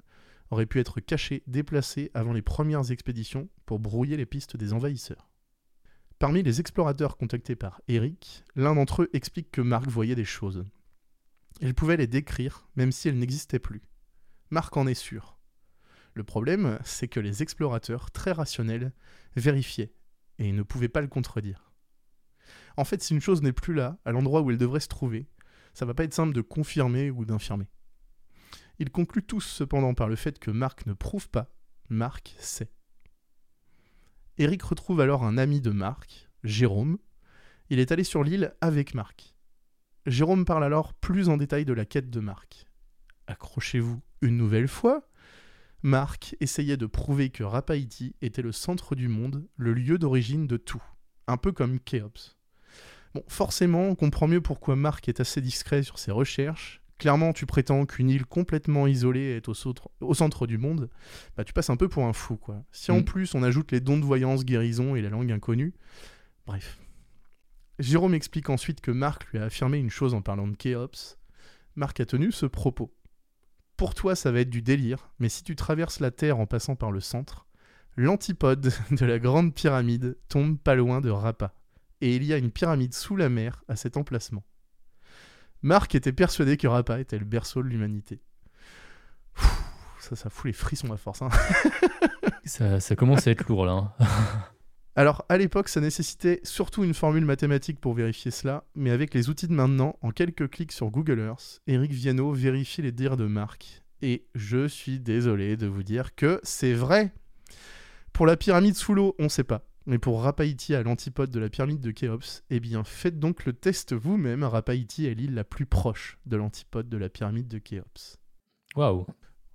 auraient pu être cachés, déplacés avant les premières expéditions pour brouiller les pistes des envahisseurs. Parmi les explorateurs contactés par Eric, l'un d'entre eux explique que Marc voyait des choses. Il pouvait les décrire, même si elles n'existaient plus. Marc en est sûr. Le problème, c'est que les explorateurs, très rationnels, vérifiaient, et ne pouvaient pas le contredire. En fait, si une chose n'est plus là, à l'endroit où elle devrait se trouver, ça va pas être simple de confirmer ou d'infirmer. Ils concluent tous cependant par le fait que Marc ne prouve pas, Marc sait. Eric retrouve alors un ami de Marc, Jérôme. Il est allé sur l'île avec Marc. Jérôme parle alors plus en détail de la quête de Marc. Accrochez-vous une nouvelle fois. Marc essayait de prouver que Rapaïti était le centre du monde, le lieu d'origine de tout, un peu comme Khéops. Bon, forcément, on comprend mieux pourquoi Marc est assez discret sur ses recherches. Clairement, tu prétends qu'une île complètement isolée est au, centre, du monde, bah tu passes un peu pour un fou, quoi. Si en mm. plus on ajoute les dons de voyance, guérison et la langue inconnue, bref. Jérôme explique ensuite que Marc lui a affirmé une chose en parlant de Khéops. Marc a tenu ce propos. Pour toi, ça va être du délire, mais si tu traverses la Terre en passant par le centre, l'antipode de la grande pyramide tombe pas loin de Rapa et il y a une pyramide sous la mer à cet emplacement. Marc était persuadé que Rapa était le berceau de l'humanité. Ça, ça fout les frissons à force. Hein. ça, ça, commence à être lourd là. Hein. Alors, à l'époque, ça nécessitait surtout une formule mathématique pour vérifier cela, mais avec les outils de maintenant, en quelques clics sur Google Earth, Eric Viano vérifie les dires de Marc. Et je suis désolé de vous dire que c'est vrai. Pour la pyramide sous l'eau, on ne sait pas. Mais pour Rapaïti à l'antipode de la pyramide de Khéops, eh bien faites donc le test vous-même. Rapaïti est l'île la plus proche de l'antipode de la pyramide de Khéops. Waouh.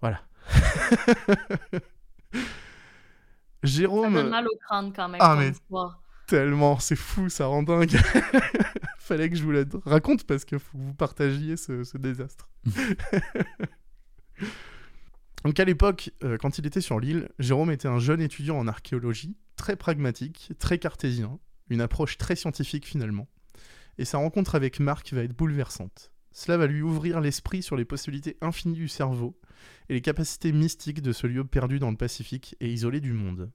Voilà. Jérôme. Ça mal au crâne quand même. Ah mais tellement, c'est fou, ça rend dingue. Fallait que je vous le raconte parce que faut que vous partagiez ce, ce désastre. Donc à l'époque, euh, quand il était sur l'île, Jérôme était un jeune étudiant en archéologie, très pragmatique, très cartésien, une approche très scientifique finalement. Et sa rencontre avec Marc va être bouleversante. Cela va lui ouvrir l'esprit sur les possibilités infinies du cerveau et les capacités mystiques de ce lieu perdu dans le Pacifique et isolé du monde.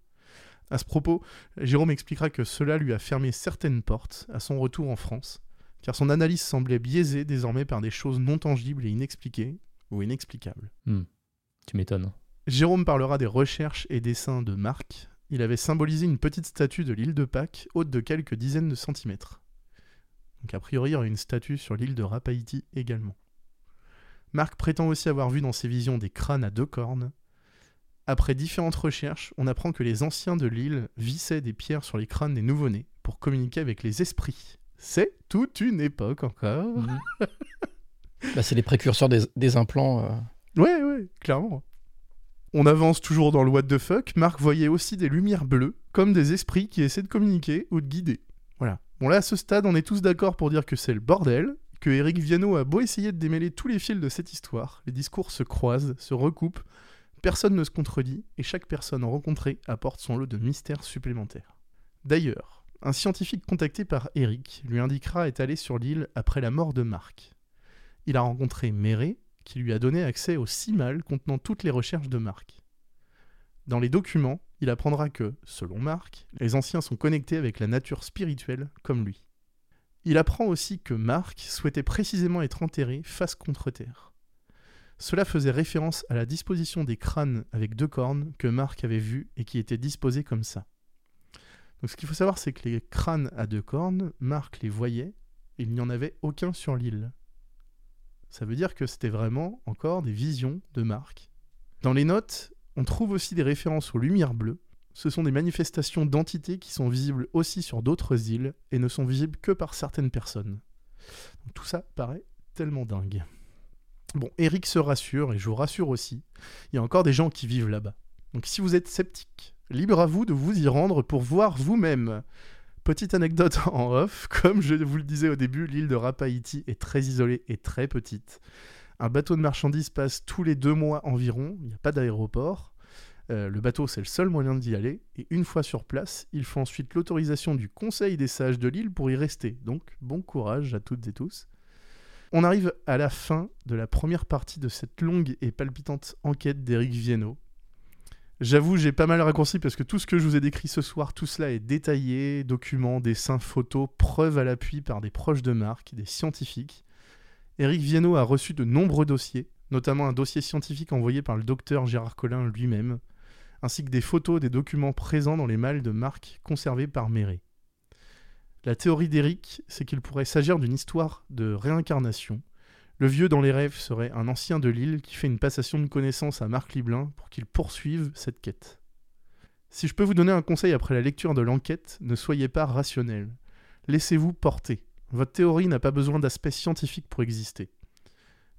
À ce propos, Jérôme expliquera que cela lui a fermé certaines portes à son retour en France, car son analyse semblait biaisée désormais par des choses non tangibles et inexpliquées ou inexplicables. Hmm. Tu m'étonnes. Jérôme parlera des recherches et dessins de Marc. Il avait symbolisé une petite statue de l'île de Pâques, haute de quelques dizaines de centimètres. Donc a priori, il y aurait une statue sur l'île de Rapaïti également. Marc prétend aussi avoir vu dans ses visions des crânes à deux cornes. Après différentes recherches, on apprend que les anciens de l'île vissaient des pierres sur les crânes des nouveau-nés pour communiquer avec les esprits. C'est toute une époque encore. Mhm. Bah, c'est les précurseurs des, implants. Euh, Ouais, ouais, clairement. On avance toujours dans le what the fuck. Marc voyait aussi des lumières bleues, comme des esprits qui essaient de communiquer ou de guider. Voilà. Bon, là, à ce stade, on est tous d'accord pour dire que c'est le bordel, que Eric Viano a beau essayer de démêler tous les fils de cette histoire, les discours se croisent, se recoupent, personne ne se contredit, et chaque personne rencontrée apporte son lot de mystères supplémentaires. D'ailleurs, un scientifique contacté par Eric lui indiquera être allé sur l'île après la mort de Marc. Il a rencontré Méré, qui lui a donné accès au CIMAL contenant toutes les recherches de Marc. Dans les documents, il apprendra que, selon Marc, les anciens sont connectés avec la nature spirituelle comme lui. Il apprend aussi que Marc souhaitait précisément être enterré face contre terre. Cela faisait référence à la disposition des crânes avec deux cornes que Marc avait vus et qui étaient disposés comme ça. Donc ce qu'il faut savoir, c'est que les crânes à deux cornes, Marc les voyait, il n'y en avait aucun sur l'île. Ça veut dire que c'était vraiment encore des visions de Marc. Dans les notes, on trouve aussi des références aux lumières bleues. Ce sont des manifestations d'entités qui sont visibles aussi sur d'autres îles et ne sont visibles que par certaines personnes. Tout ça paraît tellement dingue. Bon, Eric se rassure et je vous rassure aussi. Il y a encore des gens qui vivent là-bas. Donc si vous êtes sceptique, libre à vous de vous y rendre pour voir vous-même. Petite anecdote en off, comme je vous le disais au début, l'île de Rapaïti est très isolée et très petite. Un bateau de marchandises passe tous les deux mois environ, il n'y a pas d'aéroport. Euh, le bateau, c'est le seul moyen d'y aller, et une fois sur place, il faut ensuite l'autorisation du Conseil des sages de l'île pour y rester. Donc, bon courage à toutes et tous. On arrive à la fin de la première partie de cette longue et palpitante enquête d'Éric Viennot. J'avoue, j'ai pas mal raccourci parce que tout ce que je vous ai décrit ce soir, tout cela est détaillé, documents, dessins, photos, preuves à l'appui par des proches de Marc, des scientifiques. Éric Viennot a reçu de nombreux dossiers, notamment un dossier scientifique envoyé par le docteur Gérard Collin lui-même, ainsi que des photos des documents présents dans les malles de Marc conservés par Méret. La théorie d'Éric, c'est qu'il pourrait s'agir d'une histoire de réincarnation, le vieux dans les rêves serait un ancien de l'île qui fait une passation de connaissances à Marc Liblin pour qu'il poursuive cette quête. Si je peux vous donner un conseil après la lecture de l'enquête, ne soyez pas rationnel. Laissez-vous porter. Votre théorie n'a pas besoin d'aspect scientifique pour exister.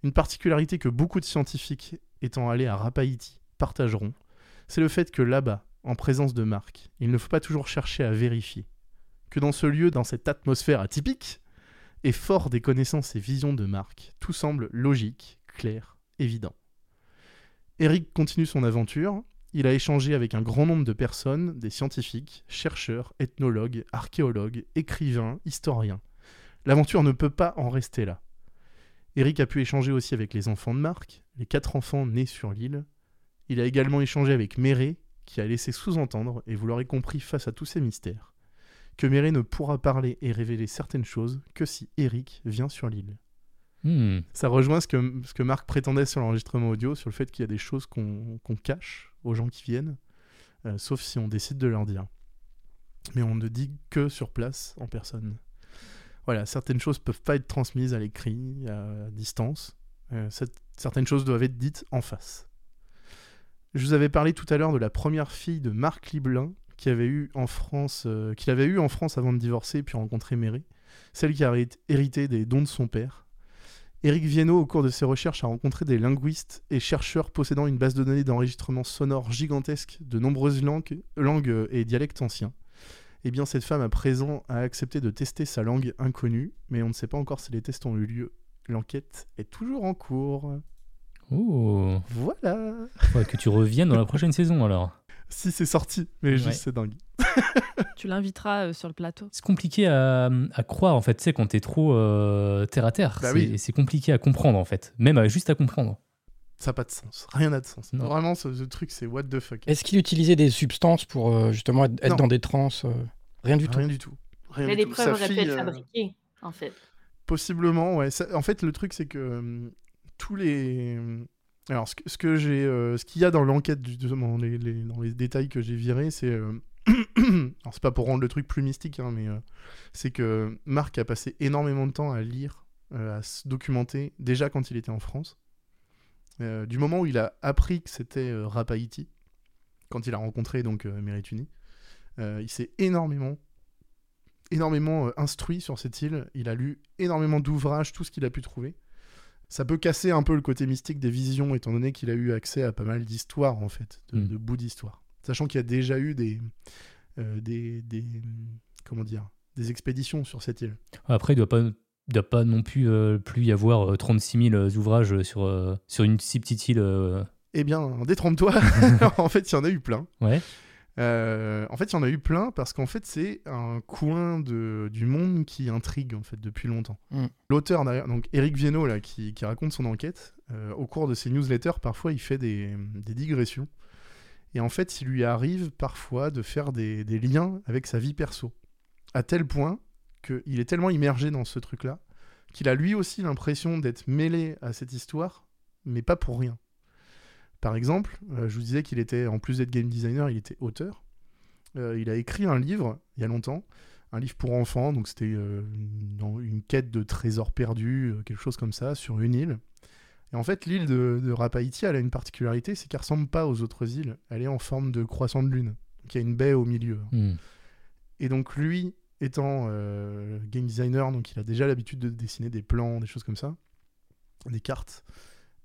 Une particularité que beaucoup de scientifiques étant allés à Rapaïti partageront, c'est le fait que là-bas, en présence de Marc, il ne faut pas toujours chercher à vérifier. Que dans ce lieu, dans cette atmosphère atypique, et fort des connaissances et visions de Marc, tout semble logique, clair, évident. Eric continue son aventure. Il a échangé avec un grand nombre de personnes, des scientifiques, chercheurs, ethnologues, archéologues, écrivains, historiens. L'aventure ne peut pas en rester là. Eric a pu échanger aussi avec les enfants de Marc, les quatre enfants nés sur l'île. Il a également échangé avec Méré, qui a laissé sous-entendre, et vous l'aurez compris face à tous ces mystères, que Méré ne pourra parler et révéler certaines choses que si Eric vient sur l'île. Hmm. Ça rejoint ce que, ce que Marc prétendait sur l'enregistrement audio, sur le fait qu'il y a des choses qu'on cache aux gens qui viennent, euh, sauf si on décide de leur dire. Mais on ne dit que sur place, en personne. Voilà, certaines choses peuvent pas être transmises à l'écrit, à distance. Euh, cette- certaines choses doivent être dites en face. Je vous avais parlé tout à l'heure de la première fille de Marc Liblin, qui avait eu en France, euh, qu'il avait eu en France avant de divorcer puis rencontrer Méré, celle qui a hérit- hérité des dons de son père. Éric Viennot, au cours de ses recherches, a rencontré des linguistes et chercheurs possédant une base de données d'enregistrement sonore gigantesque de nombreuses langues et dialectes anciens. Eh bien, cette femme à présent a accepté de tester sa langue inconnue, mais on ne sait pas encore si les tests ont eu lieu. L'enquête est toujours en cours. Oh, Voilà que tu reviennes dans la prochaine saison alors. Si c'est sorti, mais juste c'est dingue. Tu l'inviteras euh, sur le plateau. C'est compliqué à, à croire en fait, tu sais, quand t'es trop euh, terre à terre. Bah c'est oui. c'est compliqué à comprendre en fait, même à- juste à comprendre. Ça n'a pas de sens. Rien n'a de sens. Non. Vraiment, ce, ce truc, c'est what the fuck. Est-ce qu'il utilisait des substances pour euh, justement être, dans des trans Rien du tout. Rien du tout. Rien Mais du les tout. preuves auraient pu être euh, fabriquées, en fait. Possiblement, ouais. Ça- en fait, le truc, c'est que euh, tous les. Alors, ce j'ai, euh, ce qu'il y a dans l'enquête, dans les détails que j'ai virés, c'est. euh, Alors, c'est pas pour rendre le truc plus mystique, hein, mais euh, c'est que Marc a passé énormément de temps à lire, à se documenter, déjà quand il était en France. Du moment où il a appris que c'était Rapaïti, quand il a rencontré donc Mérituni, euh, il s'est énormément énormément instruit sur cette île. Il a lu énormément d'ouvrages, tout ce qu'il a pu trouver. Ça peut casser un peu le côté mystique des visions, étant donné qu'il a eu accès à pas mal d'histoires, en fait, de, Mm. de bouts d'histoire. Sachant qu'il y a déjà eu des, euh, des, des- Comment dire Des expéditions sur cette île. Après, il doit pas, il doit pas non plus, euh, plus y avoir euh, 36 000 ouvrages sur, euh, sur une si petite île. euh, Eh bien, détrompe-toi En fait, il y en a eu plein. Ouais. Euh, en fait, il y en a eu plein parce qu'en fait, c'est un coin de, du monde qui intrigue en fait depuis longtemps. Mm. L'auteur derrière, donc Eric Viennot là, qui, qui raconte son enquête, euh, au cours de ses newsletters, parfois il fait des, des digressions. Et en fait, il lui arrive parfois de faire des, des liens avec sa vie perso. À tel point qu'il est tellement immergé dans ce truc-là qu'il a lui aussi l'impression d'être mêlé à cette histoire, mais pas pour rien. Par exemple, euh, je vous disais qu'il était, en plus d'être game designer, il était auteur. Euh, il a écrit un livre il y a longtemps, un livre pour enfants, donc c'était euh, une, une quête de trésors perdus, quelque chose comme ça, sur une île. Et en fait, l'île de, de Rapaïti, elle a une particularité, c'est qu'elle ressemble pas aux autres îles. Elle est en forme de croissant de lune. Donc il y a une baie au milieu. Hmm. Et donc lui, étant euh, game designer, donc il a déjà l'habitude de dessiner des plans, des choses comme ça, des cartes.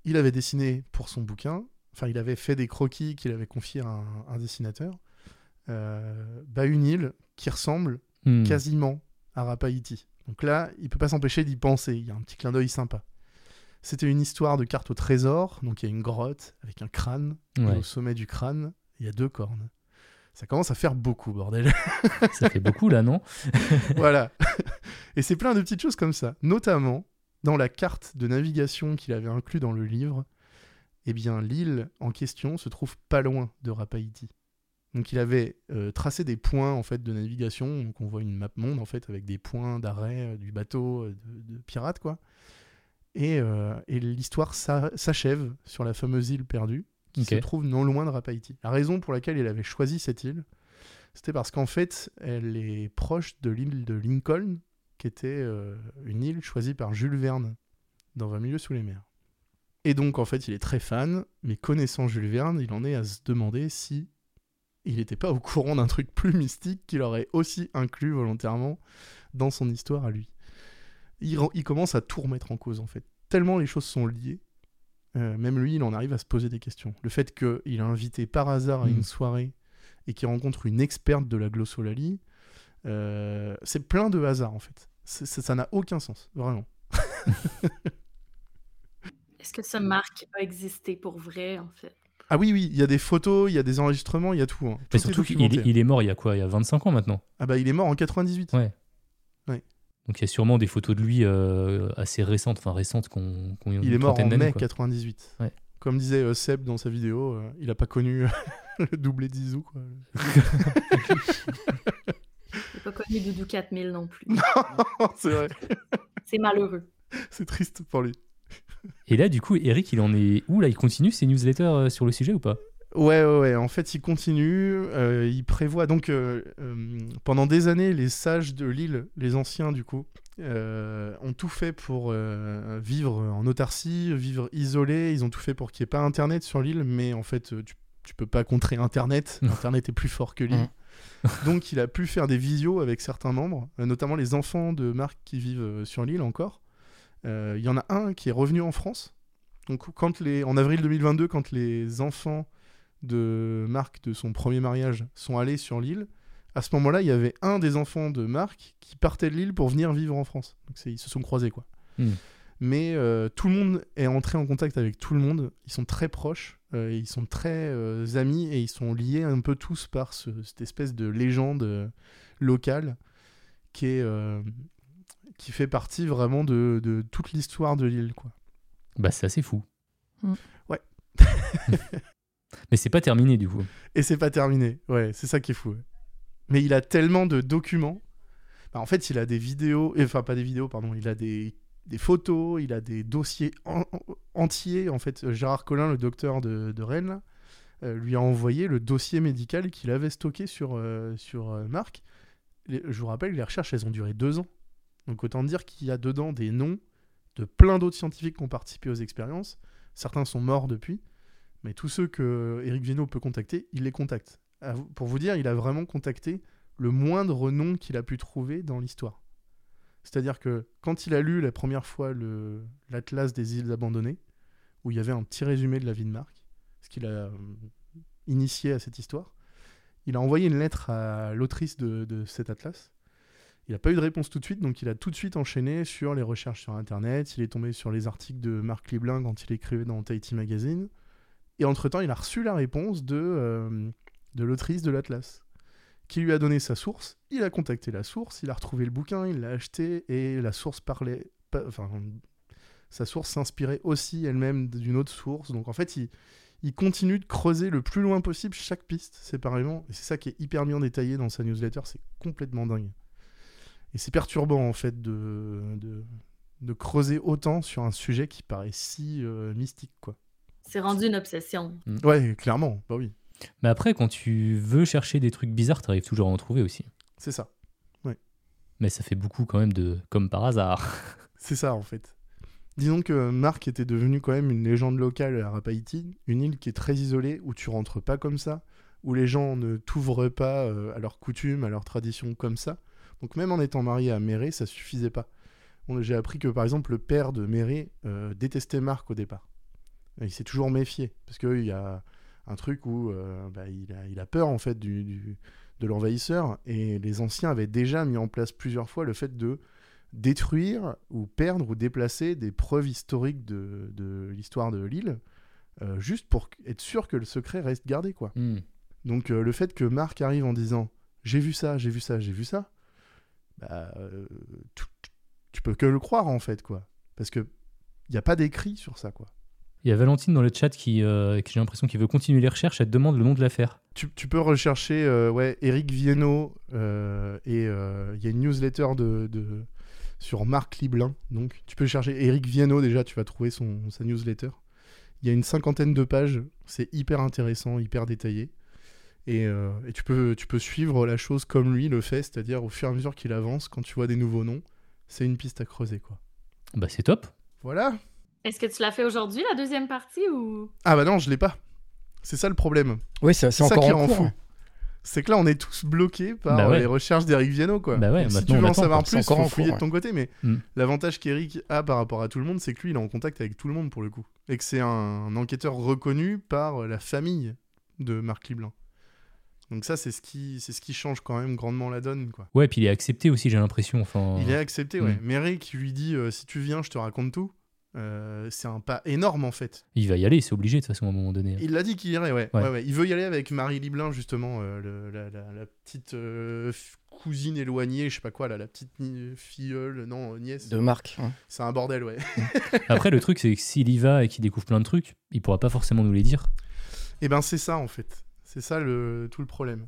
Il avait dessiné pour son bouquin, enfin il avait fait des croquis qu'il avait confiés à un, un dessinateur, euh, bah, une île qui ressemble Hmm. quasiment à Rapaïti. Donc là, il peut pas s'empêcher d'y penser, il y a un petit clin d'œil sympa. C'était une histoire de carte au trésor, donc il y a une grotte avec un crâne, et au sommet du crâne, il y a deux cornes. Ça commence à faire beaucoup, bordel. ça fait beaucoup là, non? Voilà. Et c'est plein de petites choses comme ça. Notamment, dans la carte de navigation qu'il avait inclus dans le livre, eh bien, l'île en question se trouve pas loin de Rapaïti. Donc il avait euh, tracé des points en fait de navigation, donc on voit une map monde en fait avec des points d'arrêt euh, du bateau euh, de, de pirates quoi. Et, et l'histoire s'a- s'achève sur la fameuse île perdue qui se trouve non loin de Rapaïti. La raison pour laquelle il avait choisi cette île, c'était parce qu'en fait, elle est proche de l'île de Lincoln, qui était une île choisie par Jules Verne dans Un milieu sous les mers. Et donc, en fait, il est très fan, mais connaissant Jules Verne, il en est à se demander si il n'était pas au courant d'un truc plus mystique qu'il aurait aussi inclus volontairement dans son histoire à lui. Il, commence à tout remettre en cause, en fait. Tellement les choses sont liées, euh, même lui, il en arrive à se poser des questions. Le fait qu'il a invité par hasard à Mm. une soirée et qu'il rencontre une experte de la glossolalie, euh, c'est plein de hasard, en fait. Ça n'a aucun sens, vraiment. Est-ce que ce marque a existé pour vrai, en fait? Ah oui, oui, il y a des photos, il y a des enregistrements, il y a tout. hein. Mais Tout est surtout qu'il documenté. il est mort il y a quoi? Il y a 25 ans maintenant? Ah bah il est mort en 98. Ouais. Donc il y a sûrement des photos de lui euh, assez récentes, enfin récentes qu'on qu'on Il est mort en mai quoi. 98. Ouais. Comme disait euh, Seb dans sa vidéo, euh, il a pas connu le doublé de Zizou. Quoi. J'ai pas connu Doudou 4000 non plus. c'est vrai, C'est malheureux. c'est triste pour lui. Et là, du coup, Eric, il en est où là? Il continue ses newsletters euh, sur le sujet ou pas? Ouais, ouais, ouais. En fait, il continue. euh, il prévoit. Donc, euh, euh, pendant des années, les sages de l'île, les anciens, du coup, euh, ont tout fait pour euh, vivre en autarcie, vivre isolé. Ils ont tout fait pour qu'il n'y ait pas Internet sur l'île. Mais en fait, tu, tu peux pas contrer Internet. Internet est plus fort que l'île. Donc, il a pu faire des visios avec certains membres, notamment les enfants de Marc qui vivent sur l'île encore. Euh, Il y en a un qui est revenu en France. Donc, quand les, en avril 2022, quand les enfants de Marc de son premier mariage sont allés sur l'île, à ce moment-là, il y avait un des enfants de Marc qui partait de l'île pour venir vivre en France. Donc ils se sont croisés quoi. Hmm. Mais euh, tout le monde est entré en contact avec tout le monde. Ils sont très proches, euh, ils sont très euh, amis et ils sont liés un peu tous par ce- cette espèce de légende locale qui est qui fait partie vraiment de, de toute l'histoire de l'île quoi. Bah, c'est assez fou. Mm. Ouais. Mais c'est pas terminé du coup. Et c'est pas terminé. Ouais, c'est ça qui est fou. ouais. Mais il a tellement de documents. Bah, en fait, il a des vidéos, enfin pas des vidéos, pardon, il a des, des photos, il a des dossiers en- en- entiers. En fait, Gérard Collin, le docteur de, de Rennes, euh, lui a envoyé le dossier médical qu'il avait stocké sur, euh, sur euh, Marc. Les- je vous rappelle, les recherches, elles ont duré deux ans. Donc autant dire qu'il y a dedans des noms de plein d'autres scientifiques qui ont participé aux expériences. Certains sont morts depuis. Mais tous ceux que Eric Viennot peut contacter, il les contacte. Pour vous dire, il a vraiment contacté le moindre nom qu'il a pu trouver dans l'histoire. C'est-à-dire que quand il a lu la première fois l'Atlas des îles abandonnées, où il y avait un petit résumé de la vie de Marc, ce qu'il a euh, initié à cette histoire, il a envoyé une lettre à l'autrice de cet Atlas. Il n'a pas eu de réponse tout de suite, donc il a tout de suite enchaîné sur les recherches sur Internet. Il est tombé sur les articles de Marc Liblin quand il écrivait dans Tahiti Magazine. Et entre-temps, il a reçu la réponse de, euh, de l'autrice de l'Atlas, qui lui a donné sa source. Il a contacté la source, il a retrouvé le bouquin, il l'a acheté, et la source parlait... Enfin, sa source s'inspirait aussi elle-même d'une autre source. Donc en fait, il, il continue de creuser le plus loin possible chaque piste séparément. Et c'est ça qui est hyper bien détaillé dans sa newsletter, c'est complètement dingue. Et c'est perturbant en fait de, de, de creuser autant sur un sujet qui paraît si euh, mystique quoi. C'est rendu une obsession. Ouais, clairement, bah oui, Mais après, quand tu veux chercher des trucs bizarres, t'arrives toujours à en trouver aussi. c'est ça. Mais ça fait beaucoup quand même de comme par hasard. C'est ça en fait. Disons que Marc était devenu quand même une légende locale à Rapaïti, une île qui est très isolée, où tu rentres pas comme ça, où les gens ne t'ouvrent pas euh, à leurs coutumes, à leurs traditions comme ça. Donc même en étant marié à Méré, ça suffisait pas. J'ai appris que par exemple le père de Méré euh, détestait Marc au départ. Et il s'est toujours méfié, parce qu'il y a un truc où euh, bah, il, a, il a peur en fait du, du- de l'envahisseur, et les anciens avaient déjà mis en place plusieurs fois le fait de détruire ou perdre ou déplacer des preuves historiques de, l'histoire de l'île, euh, juste pour être sûr que le secret reste gardé, quoi. Donc euh, le fait que Marc arrive en disant j'ai vu ça, j'ai vu ça, j'ai vu ça, bah, euh, tu, tu peux que le croire en fait, quoi. Parce que il n'y a pas d'écrit sur ça, quoi. Il y a Valentine dans le chat qui, euh, qui j'ai l'impression qu'il veut continuer les recherches. Elle te demande le nom de l'affaire. Tu, tu peux rechercher euh, ouais, Eric Viennot et il y a une newsletter de, de- sur Marc Liblin. Donc tu peux chercher Eric Viennot déjà, tu vas trouver son, sa newsletter. Il y a une cinquantaine de pages, c'est hyper intéressant, hyper détaillé. Et, euh, et tu, peux, tu peux suivre la chose comme lui le fait, c'est-à-dire au fur et à mesure qu'il avance, quand tu vois des nouveaux noms, c'est une piste à creuser. quoi. Bah c'est top. Voilà. Est-ce que tu l'as fait aujourd'hui, la deuxième partie, ou... Ah bah non, je l'ai pas. C'est ça le problème. Oui, c'est ça encore qui en rend cours. fou. C'est que là, on est tous bloqués par Bah ouais. les recherches d'Eric Viennot, quoi. Bah ouais, Donc, si tu veux en savoir plus, faut en fouiller cours, de ton côté. Mais Mm. l'avantage qu'Eric a par rapport à tout le monde, c'est que lui, il est en contact avec tout le monde pour le coup, et que c'est un, un enquêteur reconnu par la famille de Marc Liblin. Donc ça, c'est ce qui, c'est ce qui change quand même grandement la donne, quoi. Ouais, puis il est accepté aussi, j'ai l'impression. Enfin, Il est accepté, ouais. Mm. Méré qui lui dit euh, si tu viens, je te raconte tout. euh, c'est un pas énorme en fait. il va y aller, c'est obligé de toute façon à un moment donné. Il l'a dit qu'il irait, ouais. Ouais. Ouais, ouais. Il veut y aller avec Marie Liblin, justement, euh, le- la, la- la petite euh, cousine éloignée, je sais pas quoi, là, la petite filleule, non, nièce. De Marc. hein. C'est un bordel, ouais. Après, le truc, c'est que s'il y va et qu'il découvre plein de trucs, il pourra pas forcément nous les dire. Et ben, c'est ça, en fait. C'est ça le, tout le problème.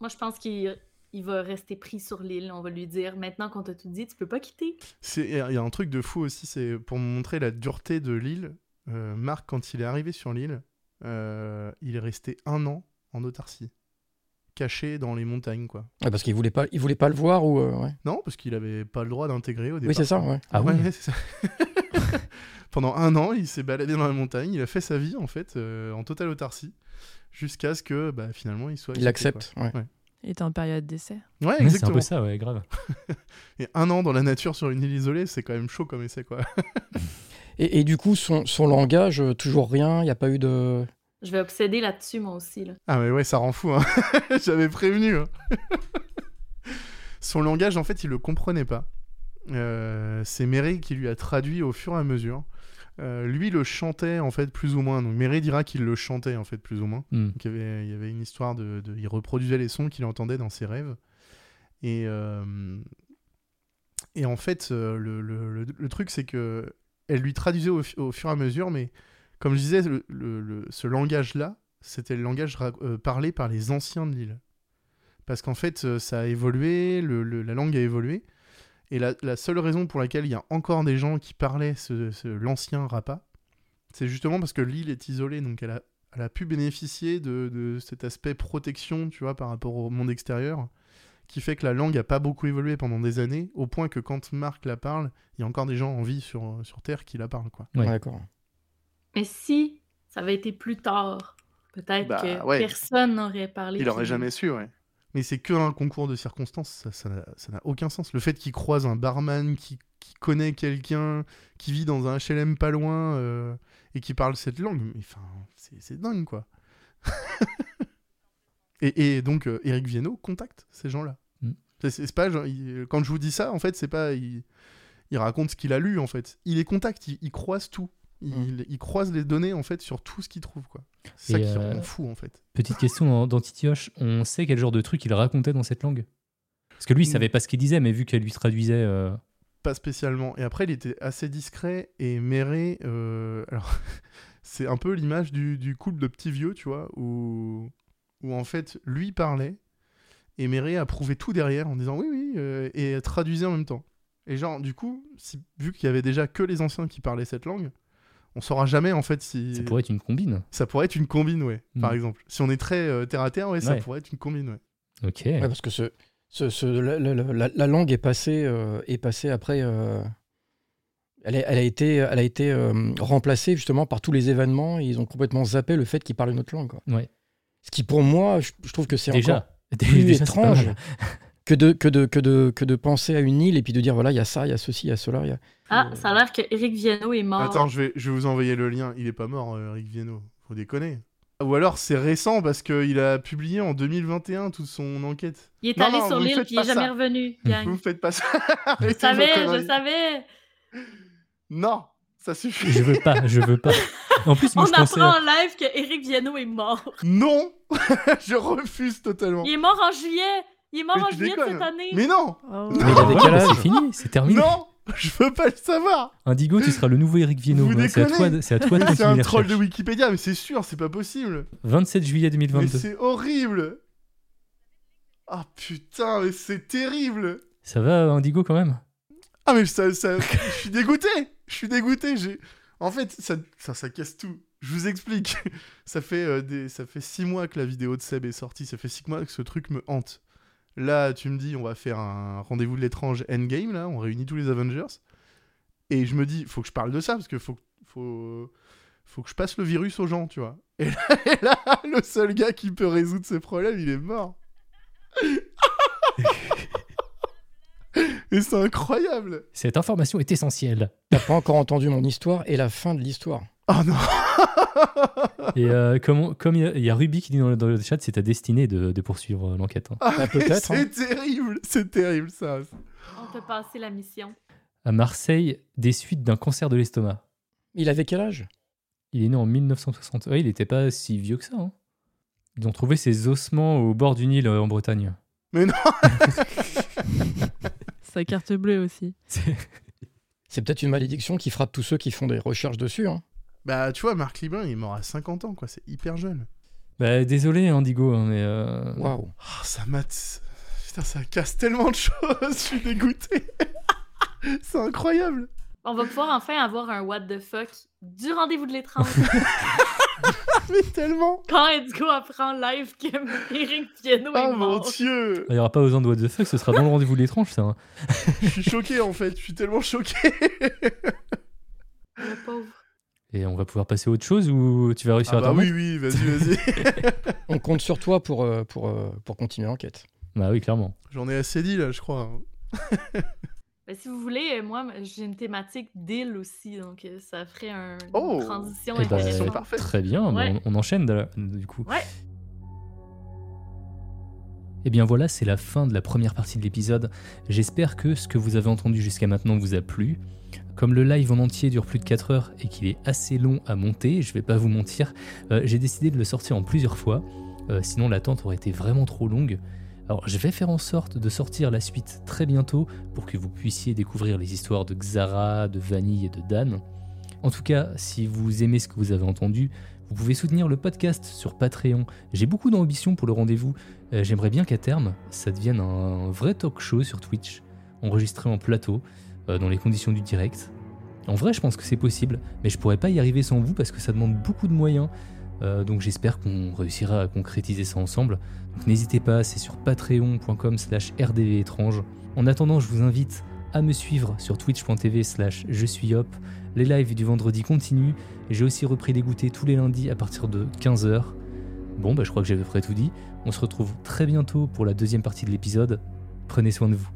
Moi, je pense qu'il il va rester pris sur l'île. On va lui dire, maintenant qu'on t'a tout dit, tu peux pas quitter. C'est- Il y a un truc de fou aussi, c'est pour montrer la dureté de l'île. euh, Marc, quand il est arrivé sur l'île, euh, il est resté un an en autarcie, caché dans les montagnes, quoi. Ouais, parce qu'il voulait pas, il voulait pas le voir ou. euh, ouais. Non, parce qu'il avait pas le droit d'intégrer au départ. Oui, c'est ça. Ouais. Ah Ouais, oui ouais, c'est ça. Pendant un an, il s'est baladé dans la montagne, il a fait sa vie en fait euh, en totale autarcie, jusqu'à ce que bah, finalement il soit. Il accepte. Ouais. Ouais. Il était en période d'essai. Ouais, Ouais, c'est un exactement. peu ça, ouais, grave. Et un an dans la nature sur une île isolée, c'est quand même chaud comme essai quoi. Et, et du coup, son, son langage, euh, toujours rien. Il n'y a pas eu de. Je vais obséder là-dessus, moi aussi. Là. Ah mais ouais, ça rend fou. Hein. J'avais prévenu. hein. Son langage, en fait, il le comprenait pas. Euh, c'est Méré qui lui a traduit au fur et à mesure. Euh, lui le chantait en fait plus ou moins. Donc Méré dira qu'il le chantait en fait plus ou moins. Hmm. Donc, il, y avait, il y avait une histoire de, de- Il reproduisait les sons qu'il entendait dans ses rêves. Et, euh, et en fait, le, le- le- le truc, c'est que elle lui traduisait au, fu- au fur et à mesure, mais comme je disais, ce langage-là, c'était le langage euh, parlé par les anciens de l'île. Parce qu'en fait, ça a évolué, la langue a évolué. Et la, la seule raison pour laquelle il y a encore des gens qui parlaient ce, ce- l'ancien rapa, c'est justement parce que l'île est isolée, donc elle a, elle a pu bénéficier de, de cet aspect protection, tu vois, par rapport au monde extérieur, qui fait que la langue a pas beaucoup évolué pendant des années, au point que quand Marc la parle, il y a encore des gens en vie sur, sur Terre qui la parlent, quoi. Ouais. D'accord. Mais si ça avait été plus tard, peut-être Bah, que ouais. personne n'aurait parlé. Il aurait puis- jamais su, ouais. Mais c'est que un concours de circonstances, ça- n'a aucun sens. Le fait qu'il croise un barman qui, qui connaît quelqu'un, qui vit dans un HLM pas loin euh, et qui parle cette langue, enfin, c'est dingue, quoi. et, et donc, euh, Eric Viennot contacte ces gens-là. Mm. C'est- pas, genre, il- quand je vous dis ça, en fait, c'est pas. Il, il raconte ce qu'il a lu, en fait. Il les contacte, il, il croise tout. Il, il croise les données, en fait, sur tout ce qu'il trouve, quoi. C'est ça qui euh, rend fou, en fait. Petite question dans, dans Titioche, on sait quel genre de truc il racontait dans cette langue? Parce que lui, il Mm. savait pas ce qu'il disait, mais vu qu'elle lui traduisait. euh, Pas spécialement. Et après, il était assez discret et Méré. euh, alors, c'est un peu l'image du, du couple de petits vieux, tu vois, où, où en fait, lui parlait Et Méré approuvait tout derrière en disant oui, oui, euh, et traduisait en même temps. Et genre, du coup, si- vu qu'il y avait déjà que les anciens qui parlaient cette langue, on saura jamais en fait si. Ça pourrait être une combine. Ça pourrait être une combine, ouais, par Mm. exemple. Si on est très euh, terre à terre, ouais, ça pourrait être une combine, ouais. Ok. Ouais, parce que ce, ce- ce- la, la- la- la langue est passée, euh, est passée après. euh, elle, a, elle a été, elle a été euh, remplacée justement par tous les événements et ils ont complètement zappé le fait qu'ils parlent une autre langue. quoi. Ouais. Ce qui, pour moi, je, je trouve que c'est encore Déjà. plus Déjà, c'est pas étrange. Que de, que, de, que, de, que de penser à une île et puis de dire voilà, il y a ça, il y a ceci, il y a cela. il Y a... Ah, ça a l'air que Eric Viano est mort. Attends, je vais, je vais vous envoyer le lien. Il est pas mort, euh, Eric Viennot. Faut déconner. Ou alors c'est récent parce qu'il a publié en 202021 toute son enquête. il est Non, allé non, sur vous l'île puis il est jamais ça. revenu. Vous gang. me faites pas ça. Je savais, je savais. Non, ça suffit. Je veux pas, je veux pas. En plus, moi, On je pensais. apprend en live que Eric Viano est mort. Non, je refuse totalement. Il est mort en juillet. Il est mort Mais en juillet cette année. Mais non, Oh. Mais âge c'est fini, c'est terminé. non, je veux pas le savoir. Indigo, tu seras le nouveau Eric Viennot. Vous Ouais, C'est à toi, c'est à toi de Mais C'est un troll de. Wikipédia, mais c'est sûr, c'est pas possible. 27 juillet Mais 2022. c'est horrible. Ah putain, mais c'est terrible. Ça va, Indigo, quand même? Ah mais ça, ça... je suis dégoûté. Je suis dégoûté. J'ai, en fait, ça, ça, ça casse tout. Je vous explique. Ça fait euh, des, ça fait six mois que la vidéo de Seb est sortie. Ça fait six mois que ce truc me hante. Là, tu me dis, on va faire un rendez-vous de l'étrange Endgame. Là, on réunit tous les Avengers. Et je me dis, faut que je parle de ça parce que faut, faut, faut que je passe le virus aux gens, tu vois. Et là, et là, le seul gars qui peut résoudre ces problèmes, il est mort. Et c'est incroyable. Cette information est essentielle. T'as pas encore entendu mon histoire et la fin de l'histoire. Oh non. Et euh, comme, comme il y, a- il y a Ruby qui dit dans le, dans le chat, c'est ta destinée de, de poursuivre euh, l'enquête. hein. Ah, C'est terrible, c'est terrible ça. On peut passer la mission. À Marseille, des suites d'un cancer de l'estomac. Il avait quel âge? Il est né en 1960. Ouais, il n'était pas si vieux que ça. hein. Ils ont trouvé ses ossements au bord du Nil euh, en Bretagne. Mais non. Sa carte bleue aussi. C'est- C'est peut-être une malédiction qui frappe tous ceux qui font des recherches dessus. Hein. Bah tu vois, Marc Liban, il est mort à 50 ans, quoi. C'est hyper jeune. Bah, désolé, Indigo, hein, mais. euh, Waouh. Oh, ça mate. Putain, ça casse tellement de choses. Je suis dégoûté. c'est incroyable. On va pouvoir enfin avoir un what the fuck du rendez-vous de l'étrange. Mais tellement. Quand Edgo apprend live que Eric Piano est Oh mon mort. dieu. Il n'y aura pas besoin de What the fuck, ce sera dans le rendez-vous de l'étrange, ça. hein. Je suis choqué en fait. Je suis tellement choqué. Et on va pouvoir passer à autre chose ou tu vas réussir Ah à bah t'en oui, oui, vas-y, vas-y. On compte sur toi pour, euh, pour, euh, pour continuer l'enquête. Bah oui, clairement. J'en ai assez dit là, je crois. Ben, si vous voulez, euh, moi, j'ai une thématique d'île aussi, donc ça ferait un, Oh! une transition Eh bah, intéressante. parfait. Très bien, Ouais. on, on enchaîne de- du coup. Ouais. Et bien voilà, c'est la fin de la première partie de l'épisode. J'espère que ce que vous avez entendu jusqu'à maintenant vous a plu. Comme le live en entier dure plus de 4 heures et qu'il est assez long à monter, je vais pas vous mentir, euh, j'ai décidé de le sortir en plusieurs fois. Euh, sinon l'attente aurait été vraiment trop longue. Alors je vais faire en sorte de sortir la suite très bientôt pour que vous puissiez découvrir les histoires de Xara, de Vanille et de Dan. En tout cas, si vous aimez ce que vous avez entendu, vous pouvez soutenir le podcast sur Patreon. J'ai beaucoup d'ambition pour le rendez-vous. Euh, J'aimerais bien qu'à terme, ça devienne un vrai talk show sur Twitch, enregistré en plateau, dans les conditions du direct. En vrai, je pense que c'est possible, mais je pourrais pas y arriver sans vous parce que ça demande beaucoup de moyens. Euh, donc j'espère qu'on réussira à concrétiser ça ensemble. Donc n'hésitez pas, c'est sur patreon.com slash rdvétrange. En attendant, je vous invite à me suivre sur twitch.tv slash je suis hop. Les lives du vendredi continuent. J'ai aussi repris les goûters tous les lundis à partir de 15h. Bon, bah, je crois que j'avais près tout dit. On se retrouve très bientôt pour la deuxième partie de l'épisode. Prenez soin de vous.